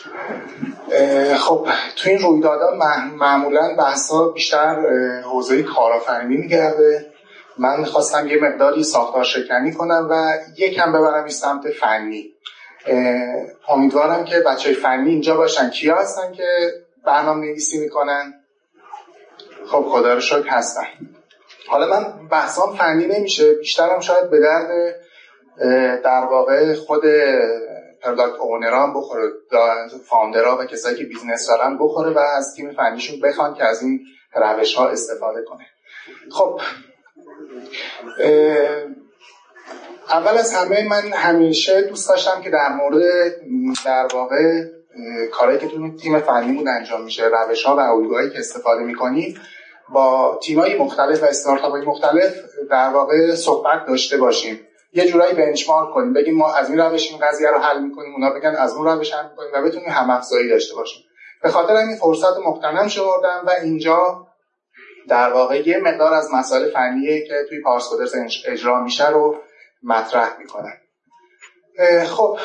خب تو این رویدادها معمولا بحثا بیشتر حوزه کارآفرینی میگرده. من می‌خواستم یه مقداری ساختار شکنی کنم و یکم ببرم این سمت فنی. امیدوارم که بچه فنی اینجا باشن. کیا هستن که برنامه نویسی می‌کنن؟ خب خدا رو شکر هستن. حالا من بحثام فنی نمیشه. بیشترم شاید به درد در واقع خود product owner ان بخوره founder ها و کسایی که business دارن بخوره و از تیم فنیشون بخوان که از این روش ها استفاده کنه. خب اول از همه من همیشه دوست داشتم که در مورد در واقع کارهایی که تو تیم فنیمون انجام میشه روش ها و الگوهایی که استفاده می‌کنیم با تیمایی مختلف و استارتاپ های مختلف در واقع صحبت داشته باشیم. یه جورایی بنچمارک کنیم بگیم ما از این روش این قضیه رو حل می‌کنیم اونا بگن از اون روش حل می‌کنیم و بتونیم هم افزایی داشته باشیم. به خاطر این فرصت مقتنم شوردم و اینجا در واقع یه مقدار از مسائل فنیه که توی پارس اجرا میشه رو مطرح می‌کنن خب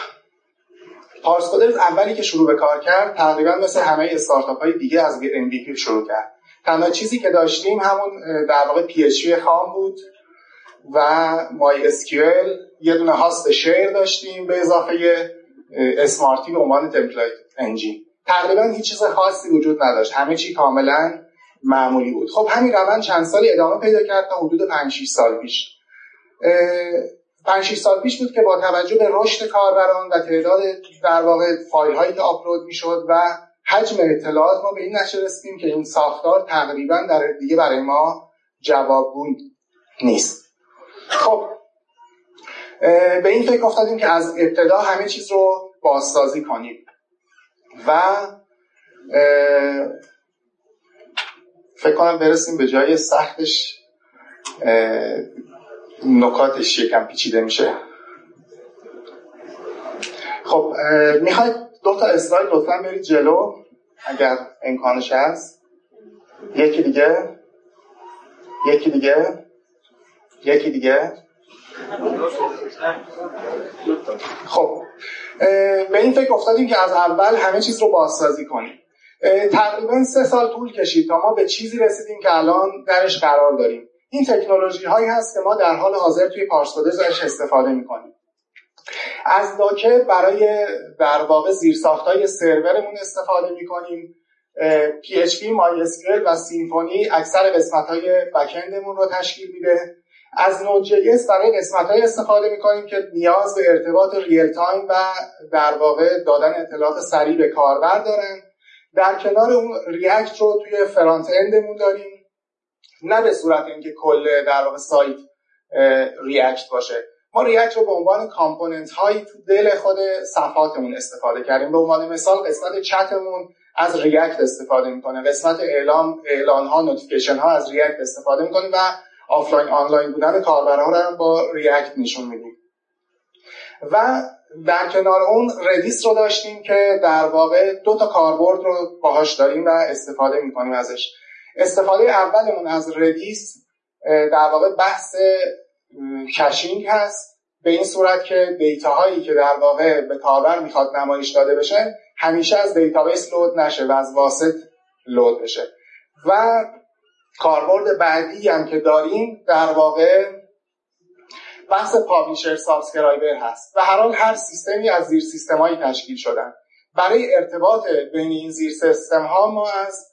پارس اولی که شروع به کار کرد تقریبا مثل همه استارتاپ های دیگه از MVP شروع کرد. تنها چیزی که داشتیم همون در واقع PHP خام بود. و مای اسکیول یه دونه هاست شیر داشتیم به اضافه اسمارتی به عنوان تمپلیت انجین تقریبا هیچ چیز خاصی وجود نداشت. همه چی کاملا معمولی بود. خب همین روند چند سالی ادامه پیدا کرد تا حدود 5 6 سال پیش. 5 6 سال پیش بود که با توجه به رشد کاربران و تعداد در واقع فایل هایی که آپلود می‌شد و حجم اطلاعات ما به این نشه رسیدیم که این ساختار تقریبا در دیگه برای ما جوابگو نیست. خب به این فکر افتادیم که از ابتدا همه چیز رو بازسازی کنیم و فکر کنم برسیم به جای سختش نکاتش یکم پیچیده میشه. خب می‌خواید دو تا اسلاید لطفا برید جلو اگر امکانش هست. یکی دیگه یکی دیگه. یکی دیگه؟ خب به این فکر افتادیم که از اول همه چیز رو بازسازی کنیم. تقریبا سه سال طول کشید تا ما به چیزی رسیدیم که الان درش قرار داریم. این تکنولوژی هایی هست که ما در حال حاضر توی پارسکودز ازش استفاده می‌کنیم. از داکر برای در واقع زیرساخت های سرورمون استفاده می‌کنیم. PHP, MySQL و سیمفونی اکثر قسمت های بکندمون رو تشکیل میده. از Node.js برای قسمت های استفاده می‌کنیم که نیاز به ارتباط real time و در واقع دادن اطلاعات سریع به کاربر دارن. در کنار اون React رو توی front-end مون داریم. نه به صورت اینکه کل در واقع سایت React باشه. ما React رو به عنوان component هایی تو دل خود صفحاتمون استفاده کردیم. به عنوان مثال قسمت چتمون از React استفاده می‌کنه. قسمت اعلام اعلان ها notification ها از React استفاده می‌کنیم و آفلاین آنلاین بودن کاربرها رو هم با React نشون میدیم. و در کنار اون Redis رو داشتیم که در واقع دو تا کاربرد رو باهاش داریم و استفاده می‌کنیم ازش. استفاده اولمون از Redis در واقع بحث caching هست. به این صورت که data هایی که در واقع به کاربر می‌خواد نمایش داده بشه همیشه از database load نشه و از واسط load بشه. و کاربرد بعدی هم که داریم در واقع بحث publisher subscriber هست و هر حال هر سیستمی از زیر سیستمایی تشکیل شدن. برای ارتباط بین این زیر سیستم ها ما از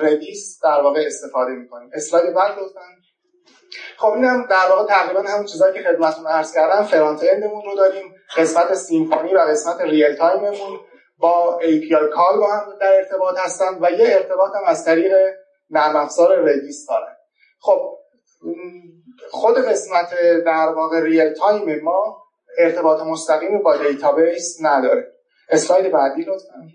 Redis در واقع استفاده می‌کنیم. اسلاید بعد لطفا. خب اینم در واقع تقریبا همون چیزایی که خدمتتون عرض کردم. front-end مون رو داریم قسمت Symfony و قسمت real time مون با API call با هم در ارتباط هستن و یه ارتباط هم از طریق نرم افزار Redis دارن خب خود قسمت در واقع real time ما ارتباط مستقیمی با database نداره. اسلاید بعدی لطفا.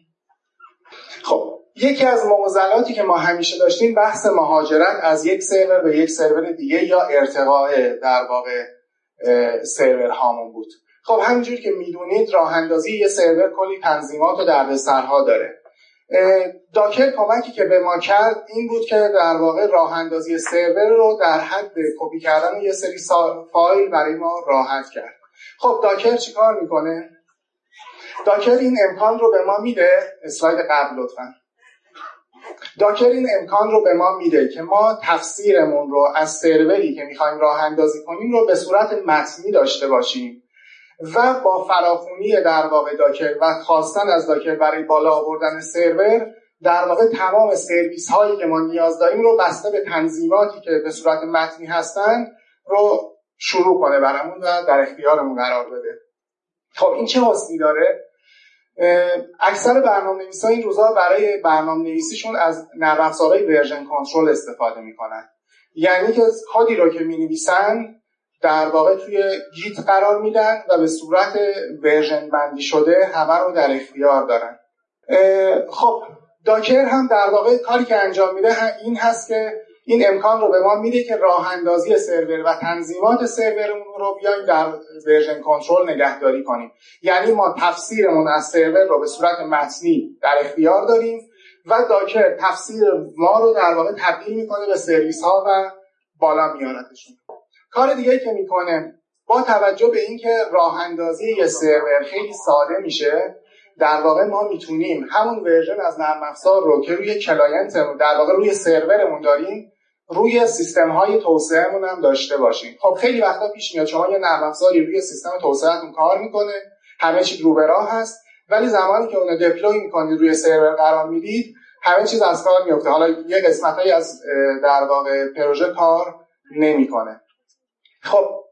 خب یکی از معضلاتی که ما همیشه داشتیم بحث مهاجرت از یک سرور به یک سرور دیگه یا ارتقاء در واقع سرور هامون بود. خب همینجور که می‌دونید راه اندازی یه سرور کلی تنظیمات و دردسرها داره. داکر کمکی که به ما کرد این بود که در واقع راه اندازی سرور رو در حد کپی کردن یه سری فایل برای ما راحت کرد. خب داکر چیکار می‌کنه؟ داکر این امکان رو به ما میده. اسلاید قبل لطفا. داکر این امکان رو به ما میده که ما تفسیرمون رو از سروری که می‌خوایم راه اندازی کنیم رو به صورت متنی داشته باشیم. و با فراخونی در واقع داکر و خواستن از داکر برای بالا آوردن سرور در واقع تمام سرویس هایی که ما نیاز داریم رو بسته به تنظیماتی که به صورت متنی هستن رو شروع کنه برامون و در اختیارمون قرار بده. خب این چه حسنی داره؟ اکثر برنامه نویس این روزها برای برنامه نویسیشون از نرم افزارهای ورژن کنترل استفاده می‌کنن. یعنی که کدی رو که می نویسن در واقع توی Git قرار میدن و به صورت ورژن بندی شده همه رو در اختیار دارن. خب Docker هم در واقع کاری که انجام میده این هست که این امکان رو به ما میده که راه اندازی سرور و تنظیمات سرورمون رو بیایم در version control نگهداری کنیم. یعنی ما تفسیرمون از سرور رو به صورت متنی در اختیار داریم و Docker تفسیر ما رو در واقع تبدیل می‌کنه به سرویس ها و بالا میارتشون کار دیگه که می‌کنه با توجه به اینکه راه اندازی یه سرور خیلی ساده میشه در واقع ما می‌تونیم همون ورژن از نرم افزار رو که روی کلاینتمون در واقع روی سرورمون داریم روی سیستم های توسعهمون هم داشته باشیم. خب خیلی وقتا پیش میاد شما یه نرم افزاری روی سیستم توسعهتون کار می‌کنه همه چی رو به راه هست ولی زمانی که اون deploy می‌کنید روی سرور قرار می‌دید همه چیز از کار میفته حالا یه قسمتایی از در واقع پروژه کار نمی‌کنه. خب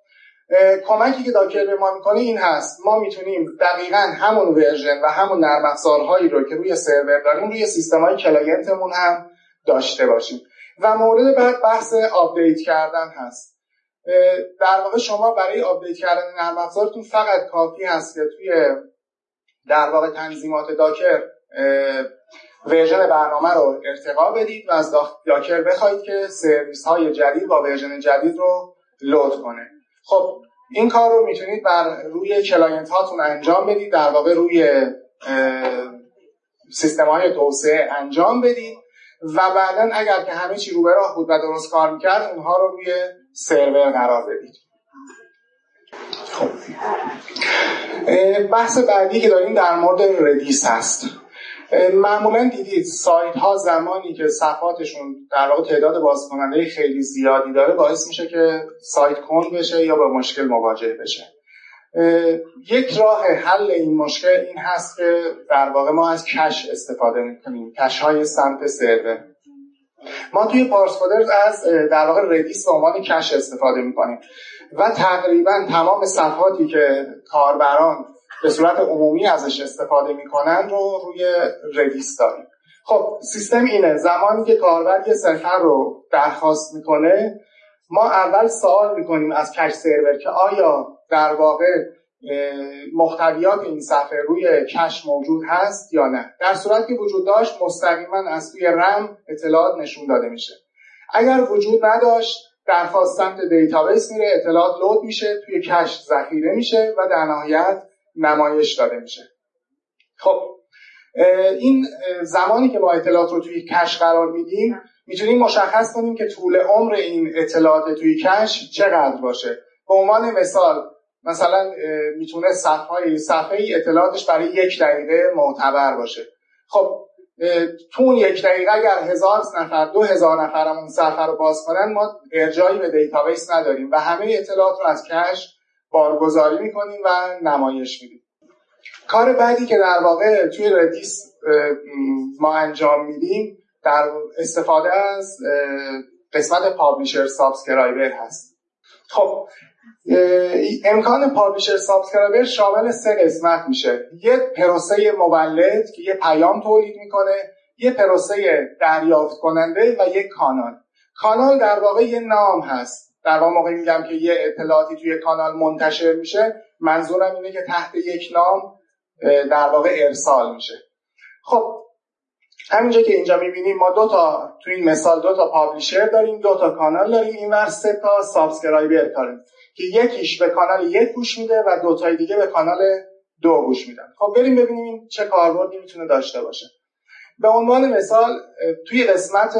کمکی که Docker به ما می‌کنه این هست. ما می‌تونیم دقیقا همون ورژن و همون نرم افزارهایی رو که روی سرور داریم روی سیستم های کلاینتمون هم داشته باشیم. و مورد بعد بحث آپدیت کردن هست. در واقع شما برای آپدیت کردن نرم افزارتون فقط کافی هست که توی در واقع تنظیمات Docker ورژن برنامه رو ارتقا بدید و از Docker بخواید که سرویس های جدید با ورژن جدید رو لود کنه. خب این کار رو می‌تونید بر روی کلاینت هاتون انجام بدید در واقع روی سیستم های توسعه انجام بدید و بعدا اگر که همه چی رو به راه بود و درست کار می‌کرد اونها رو روی سرور قرار بدید. خب. بحث بعدی که داریم در مورد ردیس هست. معمولا دیدید سایت ها زمانی که صفحاتشون در واقع تعداد بازکننده خیلی زیادی داره باعث میشه که سایت کند بشه یا با مشکل مواجه بشه. یک راه حل این مشکل این هست که در واقع ما از کش استفاده می‌کنیم کش های سمت سرور. ما توی پارس از در واقع ردیس به عنوان کش استفاده می‌کنیم و تقریبا تمام صفحاتی که کاربران به صورت عمومی ازش استفاده می‌کنن رو روی ردیس داریم. خب سیستم اینه. زمانی که کاربر یه سفر رو درخواست می‌کنه ما اول سوال می‌کنیم از کش سرور که آیا در واقع محتویات این صفحه روی کش موجود هست یا نه. در صورت که وجود داشت مستقیما از توی رم اطلاعات نشون داده میشه. اگر وجود نداشت درخواست سمت دیتابیس میره اطلاعات لود میشه توی cache ذخیره میشه و در نهایت نمایش داده میشه. خب این زمانی که ما اطلاعات رو توی cache قرار میدیم می‌تونیم مشخص کنیم که طول عمر این اطلاعات توی cache چقدر باشه. به عنوان مثال مثلا می‌تونه صفحه صفحه اطلاعاتش برای یک دقیقه معتبر باشه. خب تو یک دقیقه اگر هزار نفر دو هزار نفر اون صفحه رو باز کنن ما ارجاعی به دیتابیس نداریم و همه اطلاعات رو از cache بارگذاری می‌کنیم و نمایش میدیم. کار بعدی که در واقع توی Redis ما انجام میدیم در استفاده از قسمت publisher subscriber هست. خب امکان publisher subscriber شامل سه قسمت میشه. یه پروسه مولد که یه پیام تولید می‌کنه یه پروسه دریافت کننده و یک کانال. کانال در واقع یه نام هست. در واقع موقعی میگم که یه اطلاعاتی توی کانال منتشر میشه منظورم اینه که تحت یک نام در واقع ارسال میشه. خب همینجا که اینجا می‌بینیم ما دو تا تو این مثال دو تا publisher داریم دو تا کانال داریم اینور سه تا subscriber داریم که یکیش به کانال یک گوش میده و دو تای دیگه به کانال دو گوش میدن. خب بریم ببینیم چه کاربردی می‌تونه داشته باشه. به عنوان مثال توی قسمت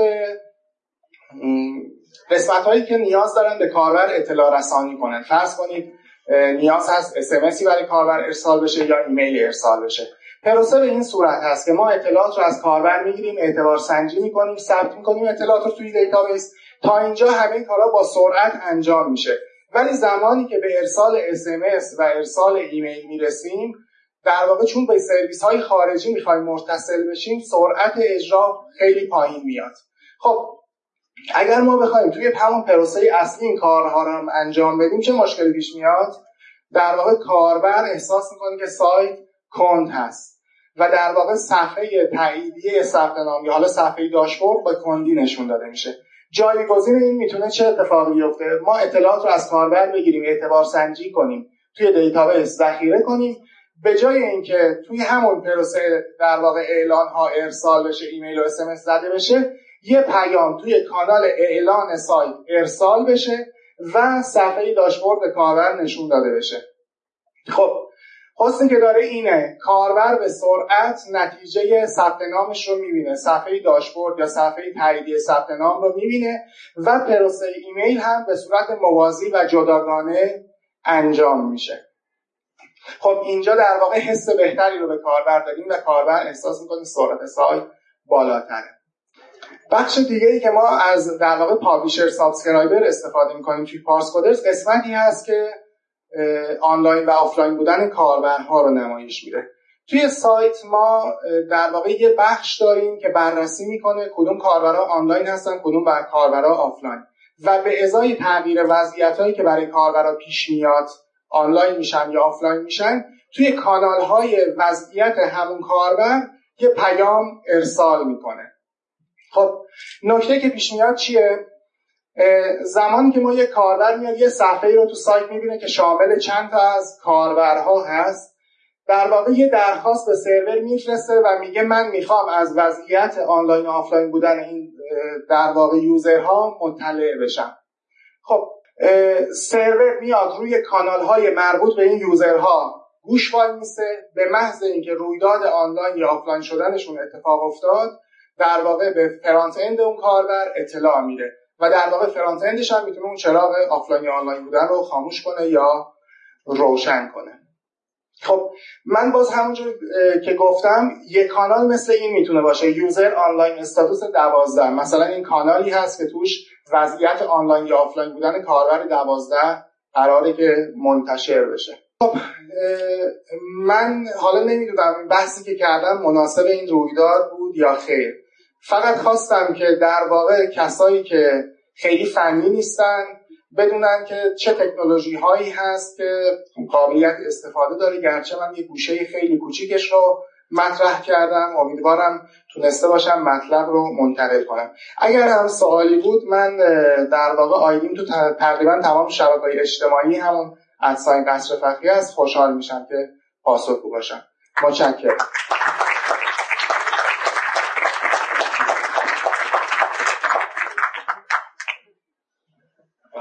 قسمت هایی که نیاز دارن به کاربر اطلاع رسانی کنن. فرض کنید نیاز هست SMS ی برای کاربر ارسال بشه یا ایمیل ارسال بشه. پروسه به این صورت هست که ما اطلاعات رو از کاربر می‌گیریم اعتبار سنجی می‌کنیم ثبت می‌کنیم اطلاعات رو توی دیتابیس تا اینجا همه کارا با سرعت انجام میشه. ولی زمانی که به ارسال اسمس و ارسال ایمیل می‌رسیم در واقع چون به سرویس های خارجی می‌خوایم متصل بشیم سرعت اجرا خیلی پایین میاد. خب اگر ما بخوایم توی همون پروسه اصلی این کارها رو انجام بدیم چه مشکلی پیش میاد؟ در واقع کاربر احساس می‌کنه که سایت کند هست و در واقع صفحه تاییدیه ثبت نام یا حالا صفحه داشبورد با کندی نشون داده میشه. جایگزین این می‌تونه چه اتفاقی بیفته؟ ما اطلاعات رو از کاربر بگیریم اعتبار سنجی کنیم توی دیتابیس ذخیره کنیم. به جای اینکه توی همون پروسه در واقع اعلان ها ارسال بشه ایمیل و SMS زده بشه یه پیام توی کانال اعلان سایت ارسال بشه و صفحه داشبورد کاربر نشون داده بشه. خب حسنی که داره اینه کاربر به سرعت نتیجه ثبت نامش رو می‌بینه. صفحه داشبورد یا صفحه تاییدیه ثبت نام رو می‌بینه و پروسه ایمیل هم به صورت موازی و جداگانه انجام میشه. خب اینجا در واقع حس بهتری رو به کاربر دادیم و کاربر احساس می‌کنه سرعت سایت بالاتره. بخش دیگه ای که ما از در واقع publisher subscriber استفاده می‌کنیم توی پارس کدرز قسمتی هست که آنلاین و آفلاین بودن کاربرها رو نمایش میده. توی سایت ما در واقع یه بخش داریم که بررسی می‌کنه کدوم کاربرها آنلاین هستن کدوم بر کاربرها آفلاین. و به ازای تغییر وضعیت هایی که برای کاربرها پیش میاد آنلاین میشن یا آفلاین میشن توی کانال های وضعیت همون کاربر یه پیام ارسال می‌کنه. خب نکته که پیش میاد چیه؟ زمانی که ما یه کاربر میاد یه صفحه رو تو سایت می‌بینه که شامل چند تا از کاربرها هست. در واقع یه درخواست به سرور میفرسته و میگه من می‌خوام از وضعیت آنلاین و آفلاین بودن این در واقع user ها مطلع بشم. خب سرور میاد روی کانال های مربوط به این user ها. گوش وایمیسه به محض اینکه رویداد آنلاین یا آفلاین شدنشون اتفاق افتاد در واقع به front-end اون کاربر اطلاع میده و در واقع front-end ش هم می‌تونه اون چراغ آفلاین یا آنلاین بودن رو خاموش کنه یا روشن کنه. خب من باز همونجور که گفتم یک کانال مثل این می‌تونه باشه user online status دوازده. مثلا این کانالی هست که توش وضعیت آنلاین یا آفلاین بودن کاربر دوازده قراره که منتشر بشه. خب من حالا نمی‌دونم بحثی که کردم مناسب این رویدار بود یا خیر. فقط خواستم که در واقع کسایی که خیلی فنی نیستن بدونن که چه تکنولوژی هایی هست که قابلیت استفاده داره. گرچه من یه گوشه خیلی کوچیکش رو مطرح کردم. امیدوارم تونسته باشم مطلب رو منتقل کنم. اگر هم سوالی بود من در واقع آیدیم تو تقریبا تمام شبکه اجتماعی همون ادساین قصر فقیه است خوشحال میشم که پاسخگو باشم. متشکرم.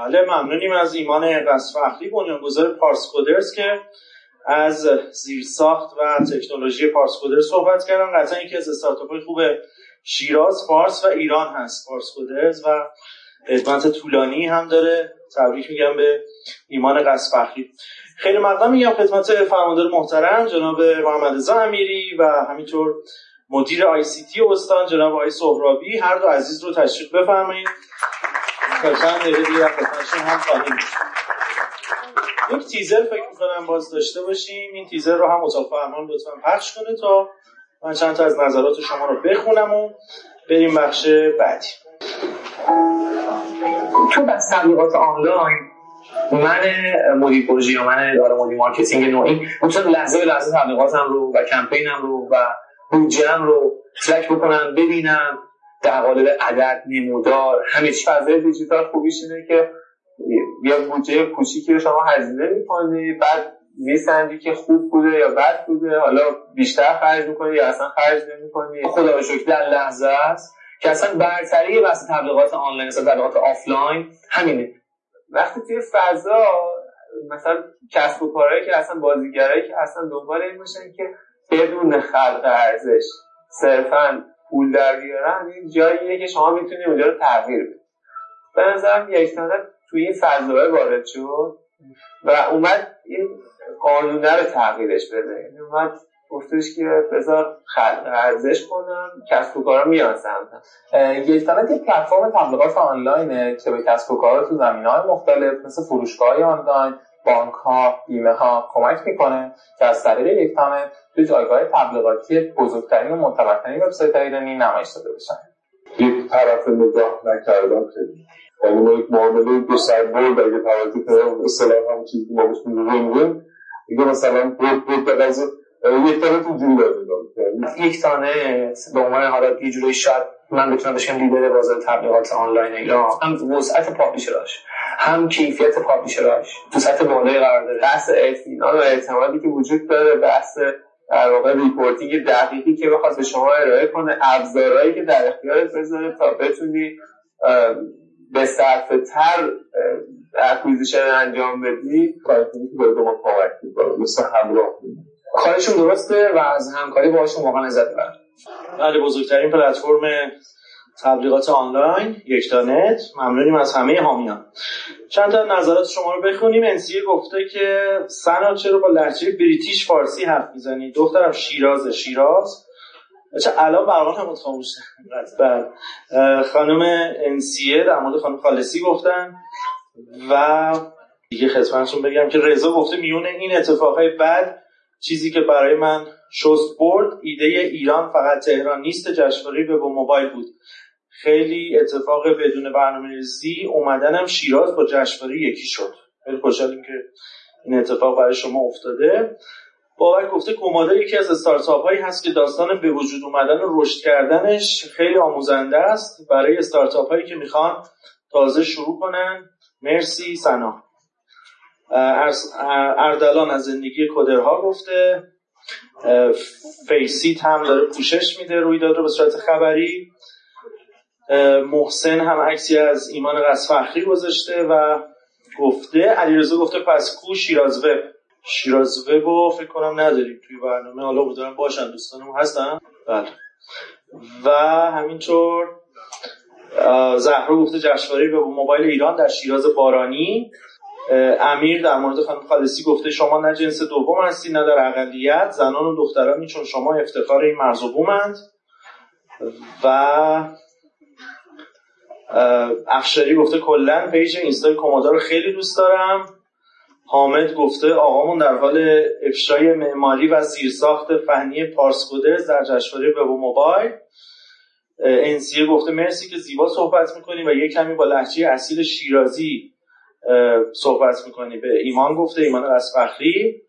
بله ممنونیم از ایمان قصفخری بنیانگذار پارس کودرز که از زیرساخت و تکنولوژی پارس کودرز صحبت کردم قطعا یکی از استارتاپ های خوب شیراز فارس و ایران هست. پارس کودرز و خدمت طولانی هم داره. تبریک میگم به ایمان قصفخری خیلی مقدم میگم خدمت فرماندار محترم جناب محمد رضا امیری و همینطور مدیر آی سی تی استان جناب آقای سهرابی. هر دو عزیز رو تشریف بفرمایید. تا چند دقیقه هم خواهیم یک تیزر فکر می‌کنم باز داشته باشیم. این تیزر رو هم اتاق فرمان لطفا پخش کنه تا من چند تا از نظرات شما رو بخونم و بریم بخش بعدی. تو بحث تبلیغات آنلاین من مدیر پروژه یا من اداره مدیر marketing نوعی می‌تونم لحظه به لحظه تبلیغاتم رو و کمپینم رو و بودجه‌ام رو track بکنم ببینم در قالب عدد نمودار چی فضای دیجیتال خوبیش اینه که با بودجه کوچیکی رو شما هزینه می‌کنی بعد میسنجی که خوب بوده یا بد بوده. حالا بیشتر خرج می‌کنی یا اصلا خرج نمی‌کنی. خدا رو شکر در لحظه است که اصلا برتری بحث تبلیغات آنلاین اصلا تبلیغات آفلاین همینه. وقتی توی فضا مثلا کسب و کارهایی که اصلا بازیگرایی که اصلا دنبال این باشن که بدون خلق ارزش صرفا پول در بیارن این جاییه که شما می‌تونید اونجا رو تغییر بدید به نظرم یک توی این فضای وارد شد و اومد این قانونه رو تغییرش بده. یعنی اومد گفتش که بذار ارزش کنم کسب و کارا میان سمتم یک یه پلتفرم تبلیغات آنلاینه که به کسب و کارا تو زمین های مختلف مثل فروشگاه آنلاین بانک ها بیمه ها کمک می‌کنه که از طریق یک تامه تو جایگاه تبلیغاتی بزرگترین و معتبرترین وبسایت ایرانی نمایش داده بشن. یک طرف نگاه نکردم خیلی. یعنی ما یک معامله دو سربرد اگه توجه اصطلاح هم چیزی که ما بهش میگیم دیگه مثلا بود بود به یک تانه تو جوری یک تانه به عنوان حالا یه جوری شاید من بتونم بشم لیدر بازار تبلیغات آنلاین ایران هم وسعت پابلیشراش. هم کیفیت publisher اش. تو سطح بالای قرار داره. بحث اطمینان و اعتمادی که وجود داره بحث در واقع reporting دقیقی که بخواد به شما ارائه کنه ابزارهایی که در اختیارت بذاره تا بتونی بهتر acquisition انجام بدی. کاری که به ما کمک مثل همراه کارشون درسته و از همکاری باشون واقعا لذت می‌برم بله بزرگترین پلتفرم تبلیغات آنلاین یکتانت ممنونیم از همه حامیان. چند تا نظرات شما رو بخونیم. انسیه گفته که سنا چرا با لحجه بریتیش فارسی حرف می‌زنی؟ دخترم شیراز شیراز. چه الان برمان هم خاموش. بله. خانم انسیه در مورد خانم خالصی گفتن و دیگه خدمتشون بگم که رضا گفته میونه این اتفاقای بد چیزی که برای من شست برد ایده ایران فقط تهران نیست جشنواره به موبایل بود. خیلی اتفاق بدون برنامه ریزی اومدنم شیراز با جشنواره یکی شد. خیلی خوشحالیم که این اتفاق برای شما افتاده. بابک گفته کومادا یکی از استارتاپ هایی هست که داستان به وجود اومدن و رشد کردنش خیلی آموزنده است. برای استارتاپ هایی که می‌خوان تازه شروع کنن. مرسی سنا. اردلان از زندگی کدرها گفته. فیسیت هم داره پوشش میده رویداد رو به صورت خبری. محسن هم عکسی از ایمان فخری گذاشته و گفته علیرضا گفته پس کو شیراز وب شیراز وب فکر کنم نداریم توی برنامه. حالا بودن باشن دوستانم هستن. بله. و همینطور زهرا گفته جشنواره به موبایل ایران در شیراز بارانی. امیر در مورد خانم خالصی گفته شما نه جنس دوم هستی نه در اقلیت. زنان و دخترانی چون شما افتخار این مرز و بومند و افشاری گفته کلا پیج اینستای کومودا رو خیلی دوست دارم. حامد گفته آقامون در حال افشای معماری و زیرساخت فنی پارسکودرز در جشنواره وب موبایل. انسیه گفته مرسی که زیبا صحبت می‌کنی و یه کمی با لحجه اصیل شیرازی صحبت می‌کنی. به ایمان گفته ایمان از فخری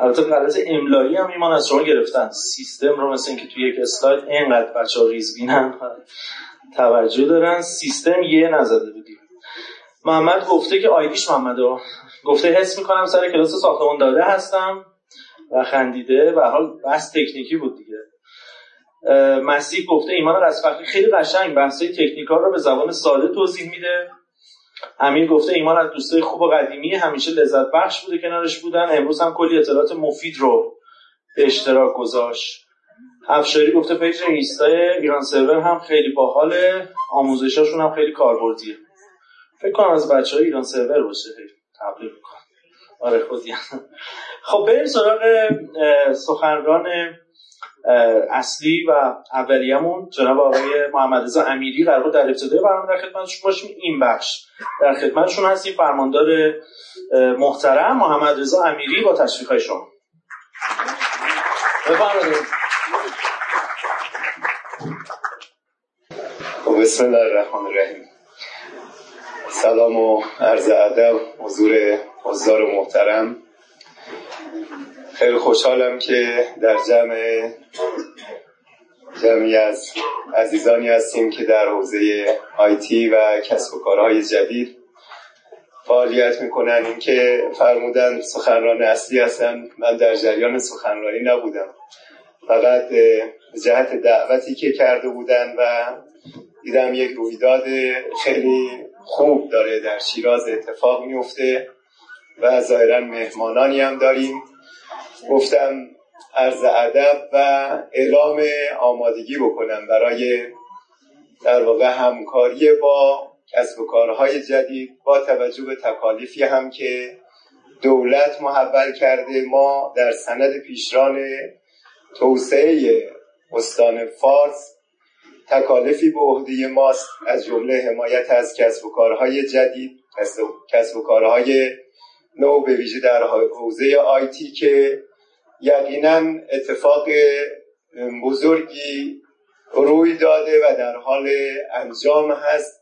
البته غلط املایی هم ایمان از شما گرفتن. سیستم رو مثل اینکه توی یک اسلاید اینقدر بچه ها ریز بینن توجه دارن. سیستم یه نزده بودی محمد گفته که آیدیش محمد گفته حس می‌کنم سر کلاس ساختمان داده هستم و خندیده و حال بس تکنیکی بود دیگه. مسیح گفته ایمان فخری خیلی قشنگ. بحثای تکنیکال رو به زبان ساده توضیح میده. امیر گفته ایمان از دوستای خوب و قدیمی همیشه لذت بخش بوده کنارش بودن. امروز هم کلی اطلاعات مفید رو به اشتراک گذاشت. افشاری گفته پیج اینستای ایران سرور هم خیلی باحال آموزشاشون هم خیلی کاربردیه. فکر کنم از بچه های ایران سرور باشه. تبلیغ کن آره خودی خب بریم سراغ سخنران اصلی و اولیه‌مون جناب آقای محمد رضا امیری قرار در ابتدای برنامه در خدمتشون باشیم. این بخش در خدمتشون هستیم. فرماندار محترم محمد رضا امیری با تشریف های شما. بفرمایید. خب، بسم الله الرحمن الرحیم. سلام و عرض ادب حضور حضار محترم. خیلی خوشحالم که در جمع جمعی از عزیزانی هستیم که در حوزه آیتی و کسب و کارهای جدید فعالیت می‌کنن. این که فرمودن سخنران اصلی هستن. من در جریان سخنرانی نبودم. فقط جهت دعوتی که کرده بودن و دیدم یک رویداد خیلی خوب داره در شیراز اتفاق میفته و ظاهرا مهمانانی هم داریم. گفتم عرض ادب و اعلام آمادگی بکنم برای در واقع همکاری با کسب و کارهای جدید با توجه به تکالیفی هم که دولت محول کرده. ما در سند پیشران توسعه استان فارس تکالیفی به عهده ماست. از جمله حمایت از کسب و کارهای جدید کسب و کارهای نو به ویژه در حوزه آیتی که یقینا اتفاق بزرگی روی داده و در حال انجام هست.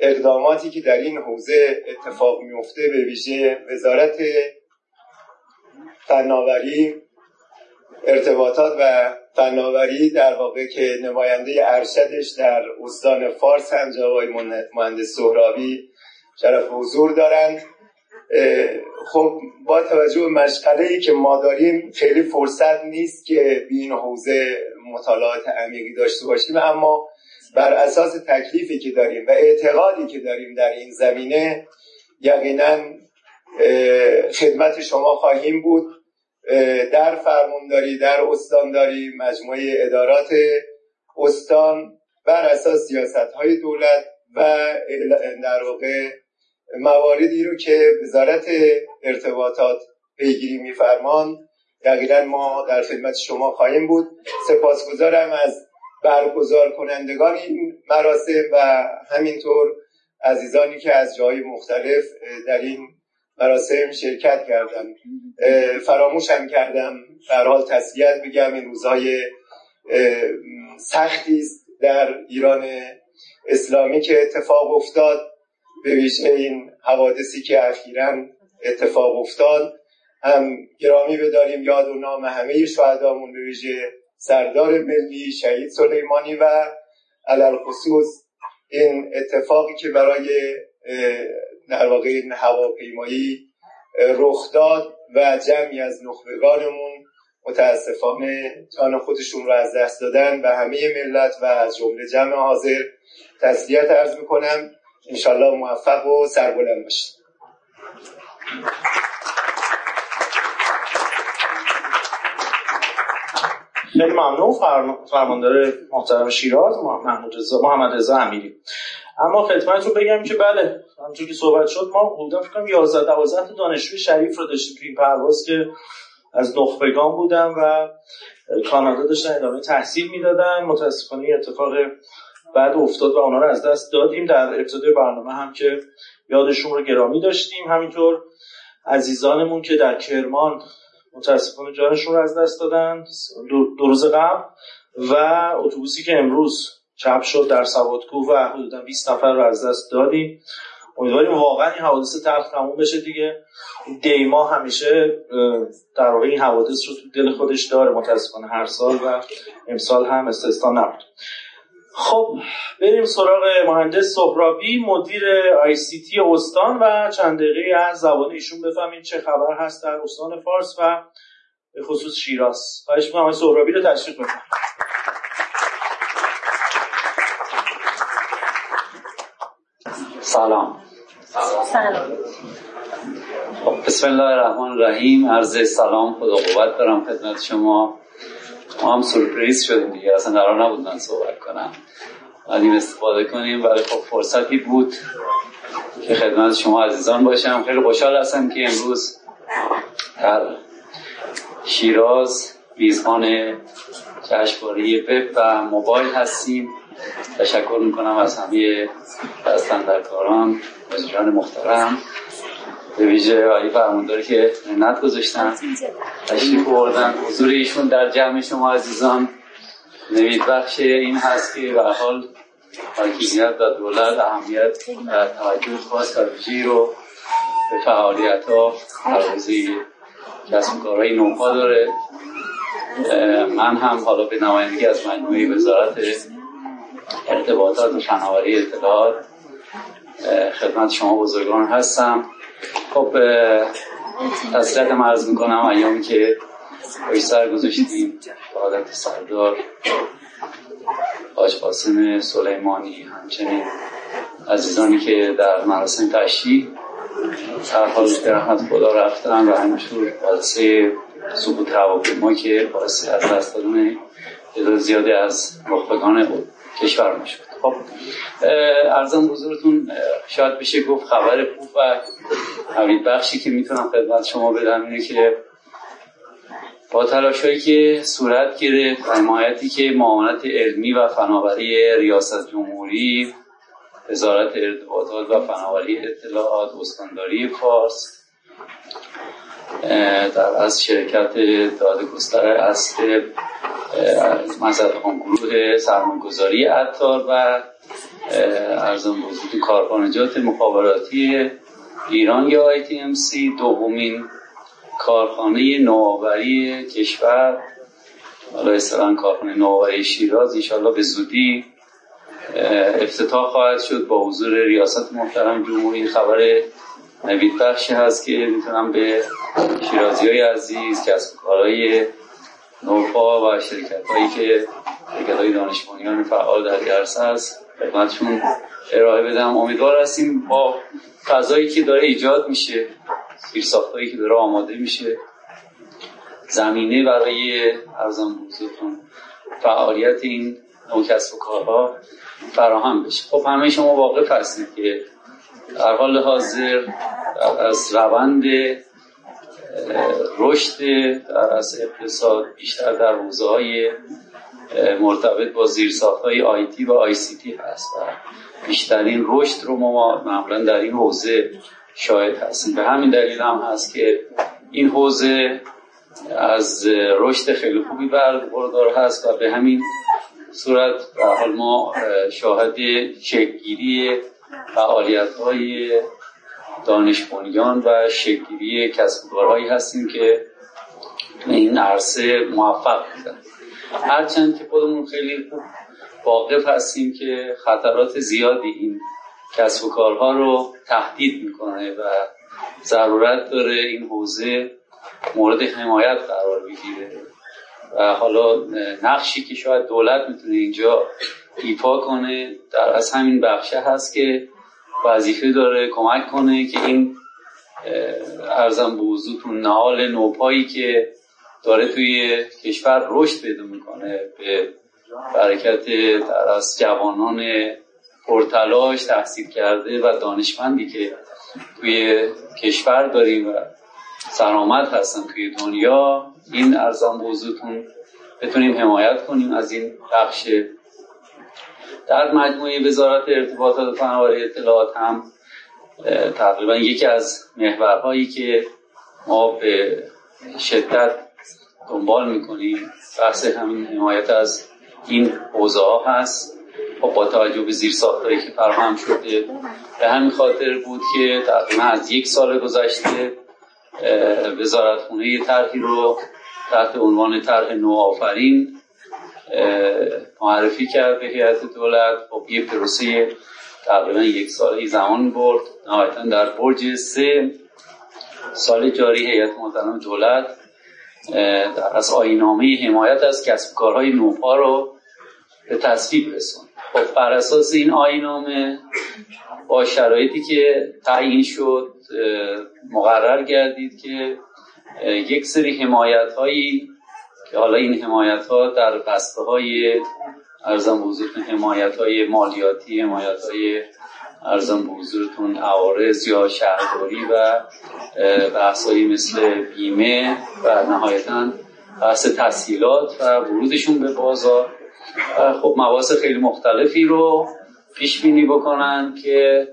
اقداماتی که در این حوزه اتفاق میفته به ویژه وزارت فناوری ارتباطات و فناوری در واقع که نماینده ارشدش در استان فارس هم جوای مهندس سهرابی شرف حضور دارند. خب با توجه به مشغله ای که ما داریم خیلی فرصت نیست که به این حوزه مطالعات عمیقی داشته باشیم. اما بر اساس تکلیفی که داریم و اعتقادی که داریم در این زمینه یقینا خدمت شما خواهیم بود. در فرمانداری در استانداری مجموعه ادارات استان بر اساس سیاست های دولت و در واقع مواردی رو که وزارت ارتباطات پیگیری میفرمان دقیقا ما در خدمت شما خواهیم بود. سپاسگزارم از برگزار کنندگان این مراسم و همینطور عزیزانی که از جای مختلف در این مراسم شرکت کردم فراموشم کردم. در حال تسلیت بگم این روزهای سختی است در ایران اسلامی که اتفاق افتاد. به ویژه این حوادثی که اخیرا اتفاق افتاد هم گرامی بداریم یاد و نام همه شهدامون به ویژه سردار ملی شهید سلیمانی و علل خصوص این اتفاقی که برای در واقع این هواپیمایی رخ داد و جمعی از نخبگانمون متاسفانه جان خودشون رو از دست دادن و همه ملت و از جمله جمع حاضر تسلیت ارز می‌کنم. انشالله موفق و سربلند باشید. خیلی ممنون. فرماندار محترم شیراز محمود رضا محمد رضا امیری. اما خدمت بگم که بله همونجور که صحبت شد ما حدودا فکر کنم 11 12 تا دانشجوی شریف رو داشتیم تو این پرواز که از نخبگان بودن و کانادا داشتن ادامه تحصیل می‌دادن. متاسفانه اتفاق بعد افتاد و اونا رو از دست دادیم. در ابتدای برنامه هم که یادشون رو گرامی داشتیم. همینطور عزیزانمون که در کرمان متاسفانه جانشون رو از دست دادن دو روز قبل و اتوبوسی که امروز چپ شد در سوادکوه و حدودا 20 نفر رو از دست دادیم. امیدواریم واقعا این حوادث تلخ تموم بشه دیگه. دیما همیشه در واقع این حوادث رو تو دل خودش داره. متاسفانه هر سال و امسال هم استثنا نبود. خب بریم سراغ مهندس سهرابی مدیر آی سی تی استان و چند دقیقه از زبان ایشون بفهمیم چه خبر هست در استان فارس و به خصوص شیراز. خواهش می‌کنم آقای سهرابی رو تشریف بفرمایید سلام. سلام. خب، بسم الله الرحمن الرحیم. عرض سلام خدا قوت دارم خدمت شما. ما هم سورپریز شدیم دیگه. اصلا قرار نبود من صحبت کنم. بعدیم استفاده کنیم. ولی خب فرصتی بود که خدمت شما عزیزان باشم. خیلی خوشحال هستم که امروز در شیراز میزبان جشنواره وب و موبایل هستیم. تشکر می‌کنم از همه دستندرکاران مجران محترم. به ویژه آقای فرمانداری که منت گذاشتن تشریف بردن حضور ایشون در جمع شما عزیزان. نوید بخش این هست که به حال حاکمیت و دولت اهمیت و توجه خاص و رو به فعالیت ها حوزه کسب کارهای نوپا داره. من هم حالا به نمایندگی از مجموعه وزارت ارتباطات و فناوری اطلاعات خدمت شما بزرگان هستم. خب تسلیت عرض می‌کنم ایامی که باش سر گذاشتیم عادت سردار قاسم سلیمانی همچنین عزیزانی که در مراسم تشریح در حال رحمت خدا رفتن و همینطور حادثه سقوط هواپیما که باعث از دست دادن زیادی از مخبگان کشور شد. خب ارزم بزرگتون شاید بشه گفت خبر خوب و حمید بخشی که می‌تونم خدمت شما بدم اینه که با تلاشایی که صورت گرفت حمایتی که معاونت علمی و فناوری ریاست جمهوری وزارت ارتباطات و فناوری اطلاعات استانداری فارس در از شرکت دادگستر اصل مثلا گروه سرمایه‌گذاری عطار و ارزم بزرگ کارخانجات مخابراتی ایران یا ITMC دومین کارخانه نوآوری کشور حالا اصطلاحا کارخانه نوآوری شیراز. انشاءالله به زودی افتتاح خواهد شد با حضور ریاست محترم جمهوری خبر نوید بخشی هست که می‌تونم به شیرازی های عزیز کسب کارهای نوپا و شرکت هایی که شرکت های دانشمندان فعال در عرصه هست خدمتشون ارائه بدم. امیدوار هستیم با فضایی که داره ایجاد میشه هایی که داره آماده میشه زمینه برای ارزان بزرگتون فعالیت این نوع و کارها فراهم بشه. خب همه شما واقف هستید که در حال حاضر از روند رشد در از اقتصاد بیشتر در حوزه های مرتبط با زیرساخت های آیتی و آی سی تی هست و بیشترین رشد رو ما معمولا در این حوزه شاهد هستیم. به همین دلیل هم هست که این حوزه از رشد خیلی خوبی برخوردار هست و به همین صورت به حال ما شاهد شکلگیری فعالیت های دانش و شکلگیری کسب کارهایی هستیم که این عرصه موفق بودن. هرچند که خودمون خیلی خوب واقف هستیم که خطرات زیادی این کسب و کارها رو تهدید می‌کنه و ضرورت داره این حوزه مورد حمایت قرار بگیره. و حالا نقشی که شاید دولت می‌تونه اینجا ایفا کنه. در از همین بخشه هست که وظیفه داره کمک کنه که این ارزم به حضورتون نهال نوپایی که داره توی کشور رشد پیدا می‌کنه به برکت در از جوانان پرتلاش تحصیل کرده و دانشمندی که توی کشور داریم و سرامت هستن توی دنیا. این ارزان بوضوعتون بتونیم حمایت کنیم از این بخش در مجموعه وزارت ارتباطات و فناوری اطلاعات هم تقریبا یکی از محورهایی که ما به شدت دنبال می‌کنیم بحث همین حمایت از این حوزه ها هست. خب با توجه به زیر که فراهم شده به همین خاطر بود که تقریبا از یک سال گذشته وزارت خونه طرحی رو تحت عنوان طرح نوآفرین معرفی کرد به هیئت دولت. خب یه پروسه تقریبا یک ساله زمان برد. نهایتا در برج سه سال جاری هیئت محترم دولت از آینامه حمایت از کسب کارهای نوپا رو به تصویب رسوند. خب بر اساس این آینامه با شرایطی که تعیین شد مقرر گردید که یک سری حمایت هایی حالا این حمایت ها در بسته های ارزم بزرگتون حمایت های مالیاتی حمایت های ارزم بزرگتون عوارض یا شهرداری و بحث مثل بیمه و نهایتا بحث تسهیلات و ورودشون به بازار. خب مواس خیلی مختلفی رو پیش بینی بکنن که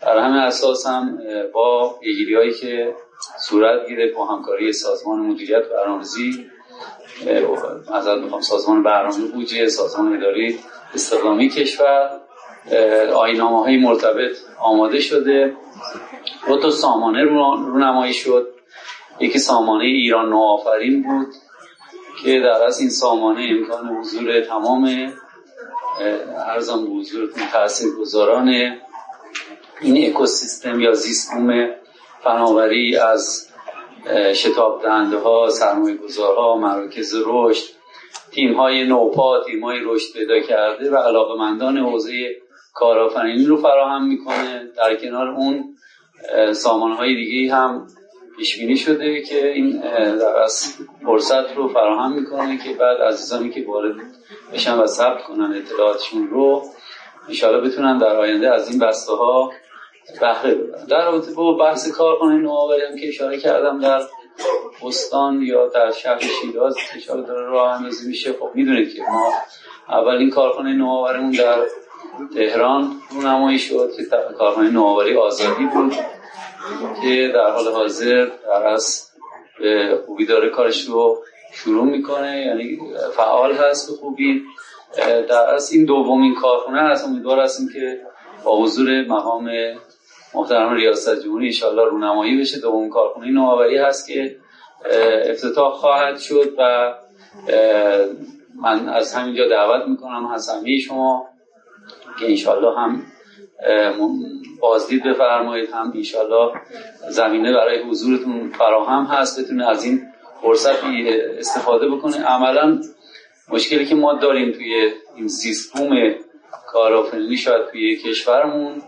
در همه اساس هم با پیگیری هایی که صورت گیره با همکاری سازمان مدیریت و برنامه‌ریزی از می‌خوام سازمان برنامه بودجه سازمان اداری استقلامی کشور آینامه های مرتبط آماده شده. دو تا سامانه رونمایی شد. یکی سامانه ایران نوآفرین بود که در از این سامانه امکان حضور تمام ارزان به حضور تحصیل گذاران این اکوسیستم یا زیستبوم فناوری از شتاب دهنده ها سرمایه گذارها مراکز رشد تیم های نوپا تیم های رشد پیدا کرده و علاقمندان حوزه کارآفرینی رو فراهم می‌کنه. در کنار اون سامان های دیگه هم پیش بینی شده که این از فرصت رو فراهم می‌کنه که بعد عزیزانی که وارد بشن و ثبت کنن اطلاعاتشون رو انشاءالله بتونن در آینده از این بسته ها بهره ببرن در رابطه با بحث کارخانه نوآوری هم که اشاره کردم در استان یا در شهر شیراز اشاره داره راه اندازی میشه. خب می‌دونید که ما اولین کارخانه نوآوریمون در تهران رونمایی شد که کارخانه نوآوری آزادی بود که در حال حاضر در از به خوبی داره کارش رو شروع می‌کنه. یعنی فعال هست به خوبی. در از این دومین کارخونه هست. امیدوار هستیم که با حضور مقام محترم ریاست جمهوری انشاءالله رونمایی بشه. دومین کارخونه نوآوری هست که افتتاح خواهد شد و من از همینجا دعوت می‌کنم از همه شما که انشالله هم بازدید بفرمایید. هم انشالله زمینه برای حضورتون فراهم هست بتونه از این فرصت استفاده بکنه. عملا مشکلی که ما داریم توی این سیستم کارآفرینی شاید توی کشورمون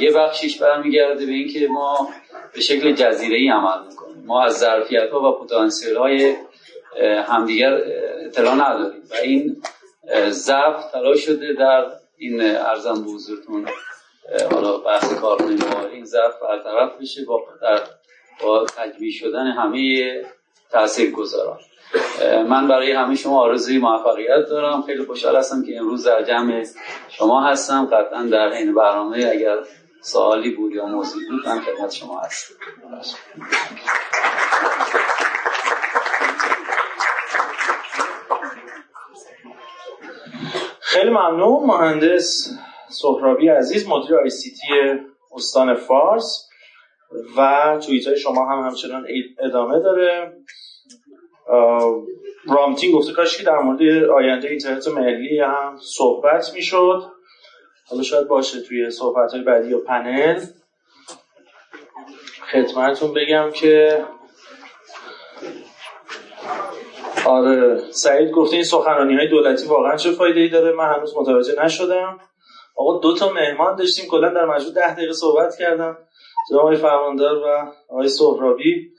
یه بخشیش برمیگرده به اینکه ما به شکل جزیره ای عمل می‌کنیم. ما از ظرفیت ها و پتانسیل های همدیگر اطلاع نداریم. و این ضعف تلاش شده در این ارزم به حضورتون. حالا بحث کارخونه نواری این ضعف برطرف بشه با با تجمیع شدن همه تاثیر گذاران من برای همه شما آرزوی موفقیت دارم. خیلی خوشحال هستم که امروز در جمع شما هستم. قطعا در این برنامه اگر سوالی بود یا موضوعی بود من خدمت شما هستم. خیلی ممنون. مهندس سهرابی عزیز مدیر آی سی تی استان فارس و توییت های شما هم همچنان ادامه داره. رامتین گفته کاش که در مورد آینده اینترنت ملی هم صحبت می‌شد. حالا شاید باشه توی صحبت های بعدی یا پنل. خدمتتون بگم که آره سعید گفته این سخنرانی های دولتی واقعا چه فایده ای داره؟ من هنوز متوجه نشدم. آقا دو تا مهمان داشتیم کلا در مجموع ده دقیقه صحبت کردم. جناب آقای فرماندار و آقای سهرابی.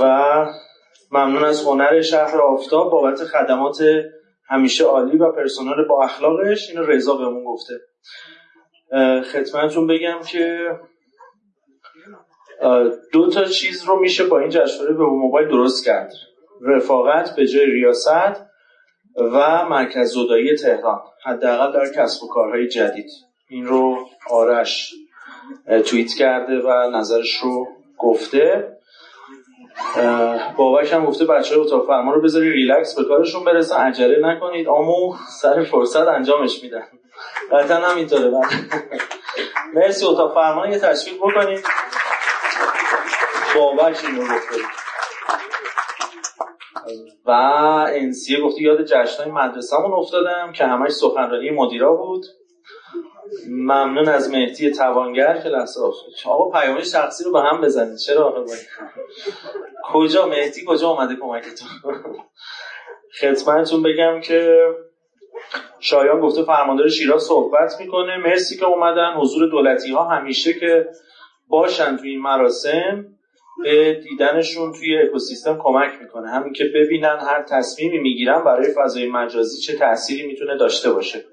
و ممنون از هنر شهر آفتاب بابت خدمات همیشه عالی و پرسنل با اخلاقش اینو رضا بهمون گفته. خدمتتون بگم که دو تا چیز رو میشه با این جشنواره به موبایل درست کرد. رفاقت به جای ریاست و مرکز زدایی تهران حداقل در کسب و کارهای جدید. این رو آرش توییت کرده و نظرش رو گفته. بابک هم گفته بچه های اتاق فرما رو بذاری ریلکس به کارشون برسن عجله نکنید. آمو سر فرصت انجامش میدن. قطعا هم اینطوره مرسی اتاق فرما یه تشکیل بکنید. بابک این رو گفته. و انسیه گفته یاد جشنهای مدرسهمون افتادم که همش سخنرانی مدیرا بود. ممنون از مهدی توانگر که لحظه آقا پیامه شخصی رو به هم بزنید. چرا کجا مهدی؟ کجا اومده کمکتون؟ خدمتتون بگم که شایان گفته فرماندار شیراز صحبت می‌کنه. مرسی که اومدن. حضور دولتی ها همیشه که باشن توی این مراسم به دیدنشون توی اکوسیستم کمک می‌کنه. همین که ببینن هر تصمیمی می‌گیرن برای فضای مجازی چه تأثیری می‌تونه داشته باشه.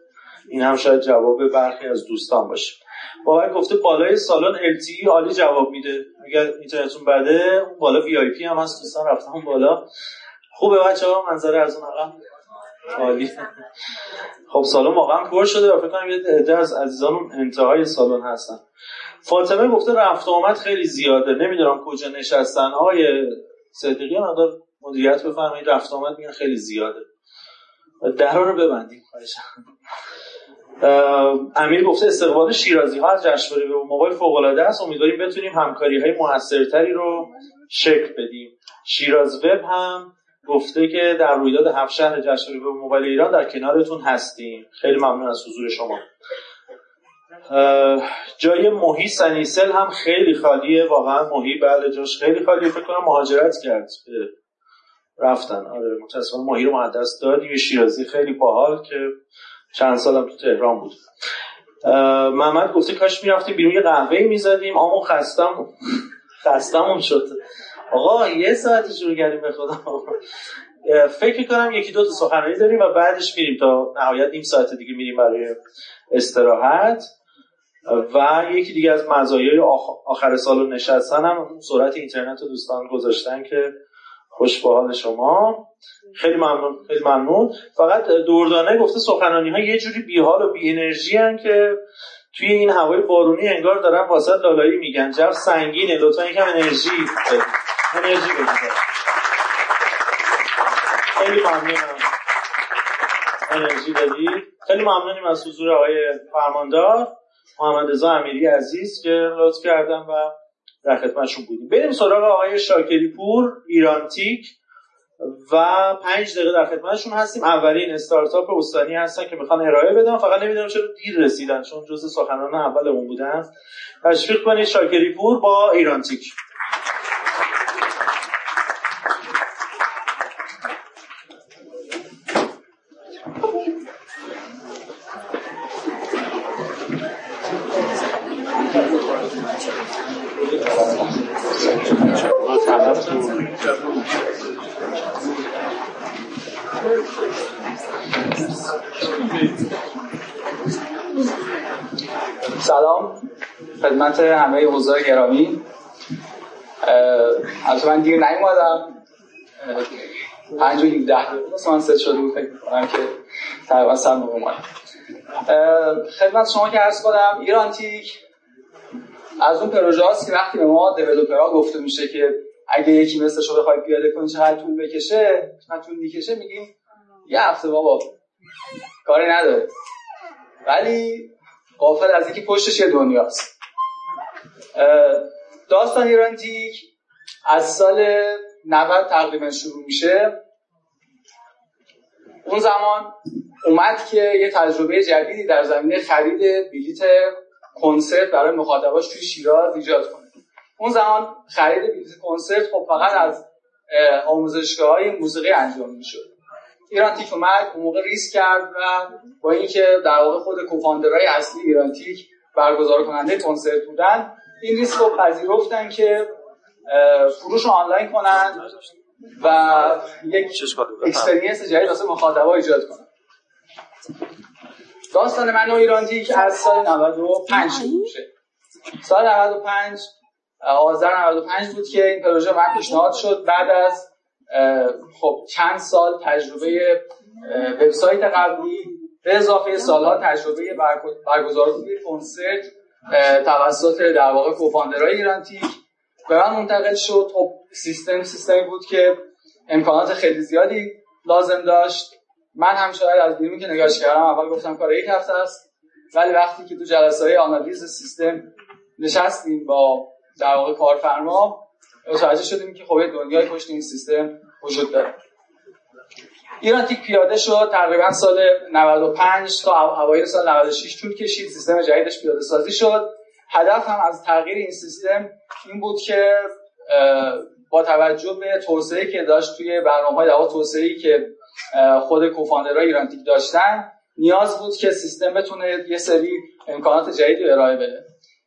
این هم شاید جواب برخی از دوستان باشه. باور گفته بالای سالن LTE عالی جواب میده. اگر اینترنتتون بده اون بالا پی هم هست دوستان رفتن بالا. خوبه بچه ها منظره از اون عقب عالی. خب سالن واقعا پر شده و فکر کنم یه عده از عزیزان انتهای سالن هستن. فاطمه گفته رفت آمد خیلی زیاده. نمی‌دونم کجا نشستن. آقای صدیقی مقدار مدیریت بفرمایید. رفت آمد میگن خیلی زیاده. درها رو ببندیم امیر گفته استقبال شیرازی ها از جشنواره به موبایل فوق العاده است. امیدواریم بتونیم همکاری های موثرتری رو شکل بدیم. شیراز وب هم گفته که در رویداد هفت شهر جشنواره به موبایل ایران در کنارتون هستیم. خیلی ممنون از حضور شما. جای موهی سنیسل هم خیلی خالیه. واقعا موهی بله جاش خیلی خالیه. فکر کنم مهاجرت کرد رفتن. آره متاسفانه ماهی رو مقدس دادیم. شیرازی خیلی باحال که چند سالم تو تهران بود. محمد گفته کاش می‌رفتیم بیرون یه قهوه می‌زدیم اما خستم خستمون شد. آقا یه ساعتی شروع کردیم به خدا. فکر کنم یکی دو تا سخنرانی داریم و بعدش میریم تا نهایت نیم ساعت دیگه میریم برای استراحت. و یکی دیگه از مزایای آخر سال نشستن هم سرعت اینترنت رو دوستان گذاشتن که خوش به حال شما. خیلی ممنون خیلی ممنون. فقط دوردانه گفته سخنانی ها یه جوری بیحال و بی انرژی هن که توی این هوای بارونی انگار دارن واسه لالایی میگن. جو سنگینه لطفا یکم انرژی انرژی بگید خیلی ممنونم. انرژی بدید خیلی ممنونیم از حضور آقای فرماندار محمد رضا امیری عزیز که لطف کردن و در خدمتشون بودیم. بریم سراغ آقای شاکری پور ایرانتیک و پنج دقیقه در خدمتشون هستیم. اولین استارتاپ استانی هستن که می‌خوان ارائه بدن. فقط نمی‌دونم چرا دیر رسیدن چون جز سخنان اولمون بودن. تشویق کنید شاکری پور با ایرانتیک حضار گرامی. از من دیر نیومدم. پنج و ده من ست شده بود فکر کنم که تقریبا سر موقع خدمت شما که عرض کنم ایرانتیک از اون پروژه هاست که وقتی به ما دیولوپرها گفته میشه که اگه یکی مثل شو بخوای پیاده کنی چقدر طول بکشه چقدر طول می‌کشه میگیم یه هفته بابا کاری نداره. ولی قافل از اینکه پشتش یه دنیاست. داستان ایرانتیک از سال 90 تقریبا شروع میشه. اون زمان اومد که یه تجربه جدیدی در زمینه خرید بلیت کنسرت برای مخاطباش توی شیراز ایجاد کنه. اون زمان خرید بلیت کنسرت خب فقط از آموزشگاه های موسیقی انجام می‌شد. ایرانتیک اومد اون موقع ریسک کرد و با اینکه در واقع خود co-founder های اصلی ایرانتیک برگزار کننده کنسرت بودن این ریسک رو پذیرفتن که فروش رو آنلاین کنن و یک experience جدید واسه مخاطبا ایجاد کنن. داستان من و ایرانتیک از سال 95 شروع میشه. سال 95 آذر 95 بود که این پروژه من پیشنهاد شد. بعد از خب چند سال تجربه وبسایت قبلی به اضافه سالها تجربه برگزاری کنسرت توسط در واقع کوفاندرهای ایرانتیک به من منتقل شد. خب سیستم سیستمی بود که امکانات خیلی زیادی لازم داشت. من هم شاید از بیرون که نگاش کردم اول گفتم کار یک هفته است. ولی وقتی که تو جلسه های آنالیز سیستم نشستیم با در واقع کارفرما متوجه شدیم که خب دنیای پشت این سیستم وجود داره. ایران تیک پیاده شد تقریبا سال 95 تا اوایل سال 96 طول کشید سیستم جدیدش پیاده سازی شد. هدف هم از تغییر این سیستم این بود که با توجه به توسعه که داشت توی برنامه های توسعه که خود کوفاندرهای ایرانتیک داشتن نیاز بود که سیستم بتونه یه سری امکانات جدید رو ارائه بده.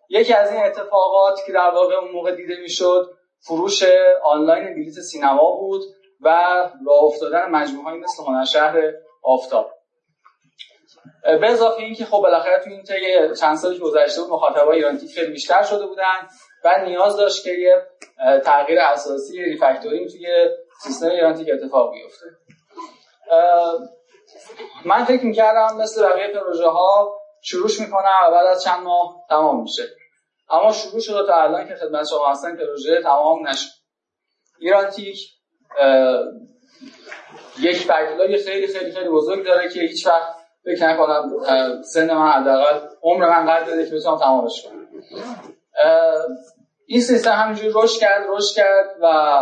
یکی از این اتفاقات که در واقع اون موقع دیده می‌شد فروش آنلاین بلیت سینما بود. و راه افتادن مجموعه مثل هنرشهر آفتاب. به اضافه اینکه خب بالاخره تو این طی چند سالی گذشته بود مخاطبای ایرانتیک خیلی بیشتر شده بودن و نیاز داشت که یه تغییر اساسی refactoring توی سیستم ایرانتیک اتفاق بیفته. من فکر می‌کردم مثل بقیه پروژه ها شروعش می‌کنم و بعد از چند ماه تمام میشه. اما شروع شده تا الان که خدمت شما هستن پروژه تمام نشد. ایرانتیک یک بکلاگ خیلی خیلی خیلی بزرگ داره که هیچ وقت فکر نکنم سن من حداقل عمر من قدر داره که بتونم تمامش کنم. این سیستم همینجوری رشد کرد رشد کرد و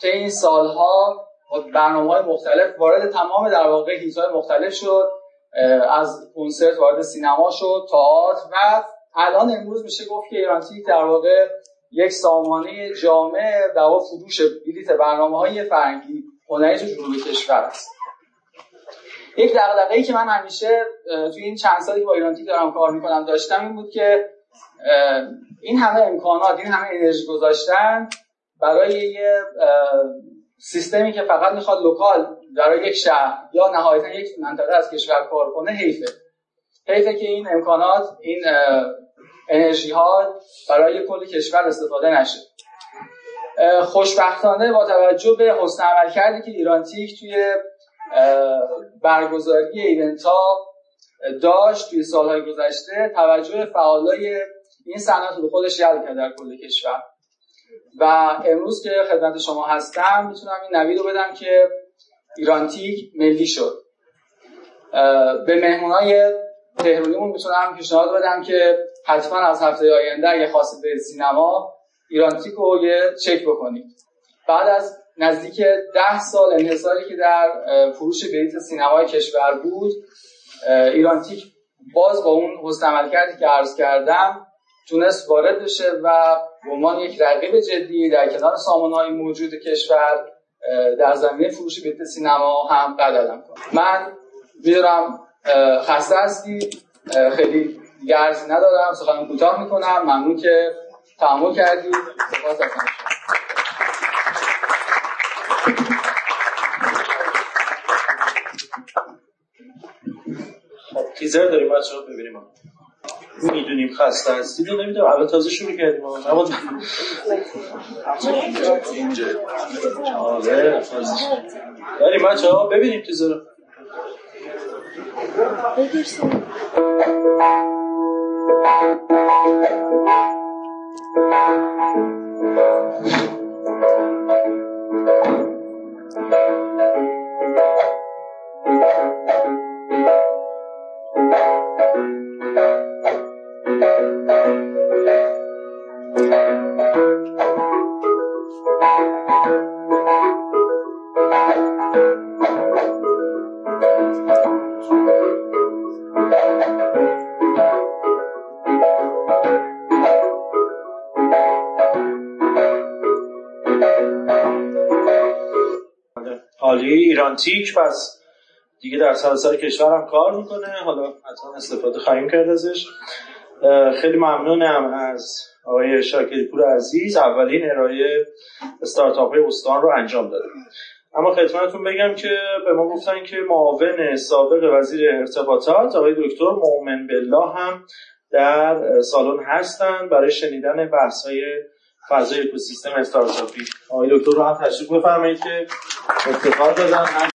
طی این سالها برنامه های مختلف وارد تمام در واقع های مختلف شد از کنسرت وارد سینما شد تئاتر و الان امروز میشه گفت که ایرانتیک در واقع یک سامانه جامع در فروش بلیت برنامه های فرنگی هنری تو جنوب کشور است. یک دغدغه ای که من همیشه توی این چند سالی که با ایرانتیک دارم کار می‌کنم داشتم این بود که این همه امکانات این همه انرژی گذاشتن برای یه سیستمی که فقط می‌خواد local برای یک شهر یا نهایتا یک منطقه از کشور کار کنه حیفه. حیفه که این امکانات این انرژی ها برای کل کشور استفاده نشه. خوشبختانه با توجه به حسن عملکردی که ایرانتیک توی برگزاری event ها داشت توی سالهای گذشته توجه فعالای این صنعت رو خودش جلب کرد در کل کشور. و امروز که خدمت شما هستم می‌تونم این نوید رو بدم که ایرانتیک ملی شد. به مهمونای تهرونیمون می‌تونم پیشنهاد بدم که حتما از هفته آینده اگه خواستید به سینما ایرانتیک رو یه چک بکنید. بعد از نزدیک ده سال انحصاری که در فروش بلیت سینمای کشور بود ایرانتیک باز با اون حسن کردی که عرض کردم تونست وارد بشه و به عنوان یک رقیب جدی در کنار سامانهای موجود کشور در زمینه فروش بلیت سینما هم قدم کنه. من می‌دونم خسته هستی. خیلی گرز ندارم سخن کوتاه می‌کنم. ممنون که تحمل کردید خب تیزر داریم بچه ها ببینیم. می‌دونیم خسته هستید نمی‌دونم. اول تازه شروع کردیم. اما آره داریم بچه ها ببینیم تیزر Thank you. ایرانتیک پس دیگه در سراسر کشور هم کار می‌کنه. حالا حتما استفاده خواهیم کرد ازش. خیلی ممنونم از آقای شاکری پور عزیز. اولین ارائه استارتاپ های استان رو انجام داده اما خدمتتون بگم که به ما گفتن که معاون سابق وزیر ارتباطات آقای دکتر مؤمن بالله هم در سالن هستن. برای شنیدن بحث های فضای اکوسیستم استارتاپی. آقای دکتر رو هم تشریف بفرمایید که افتخار دادن.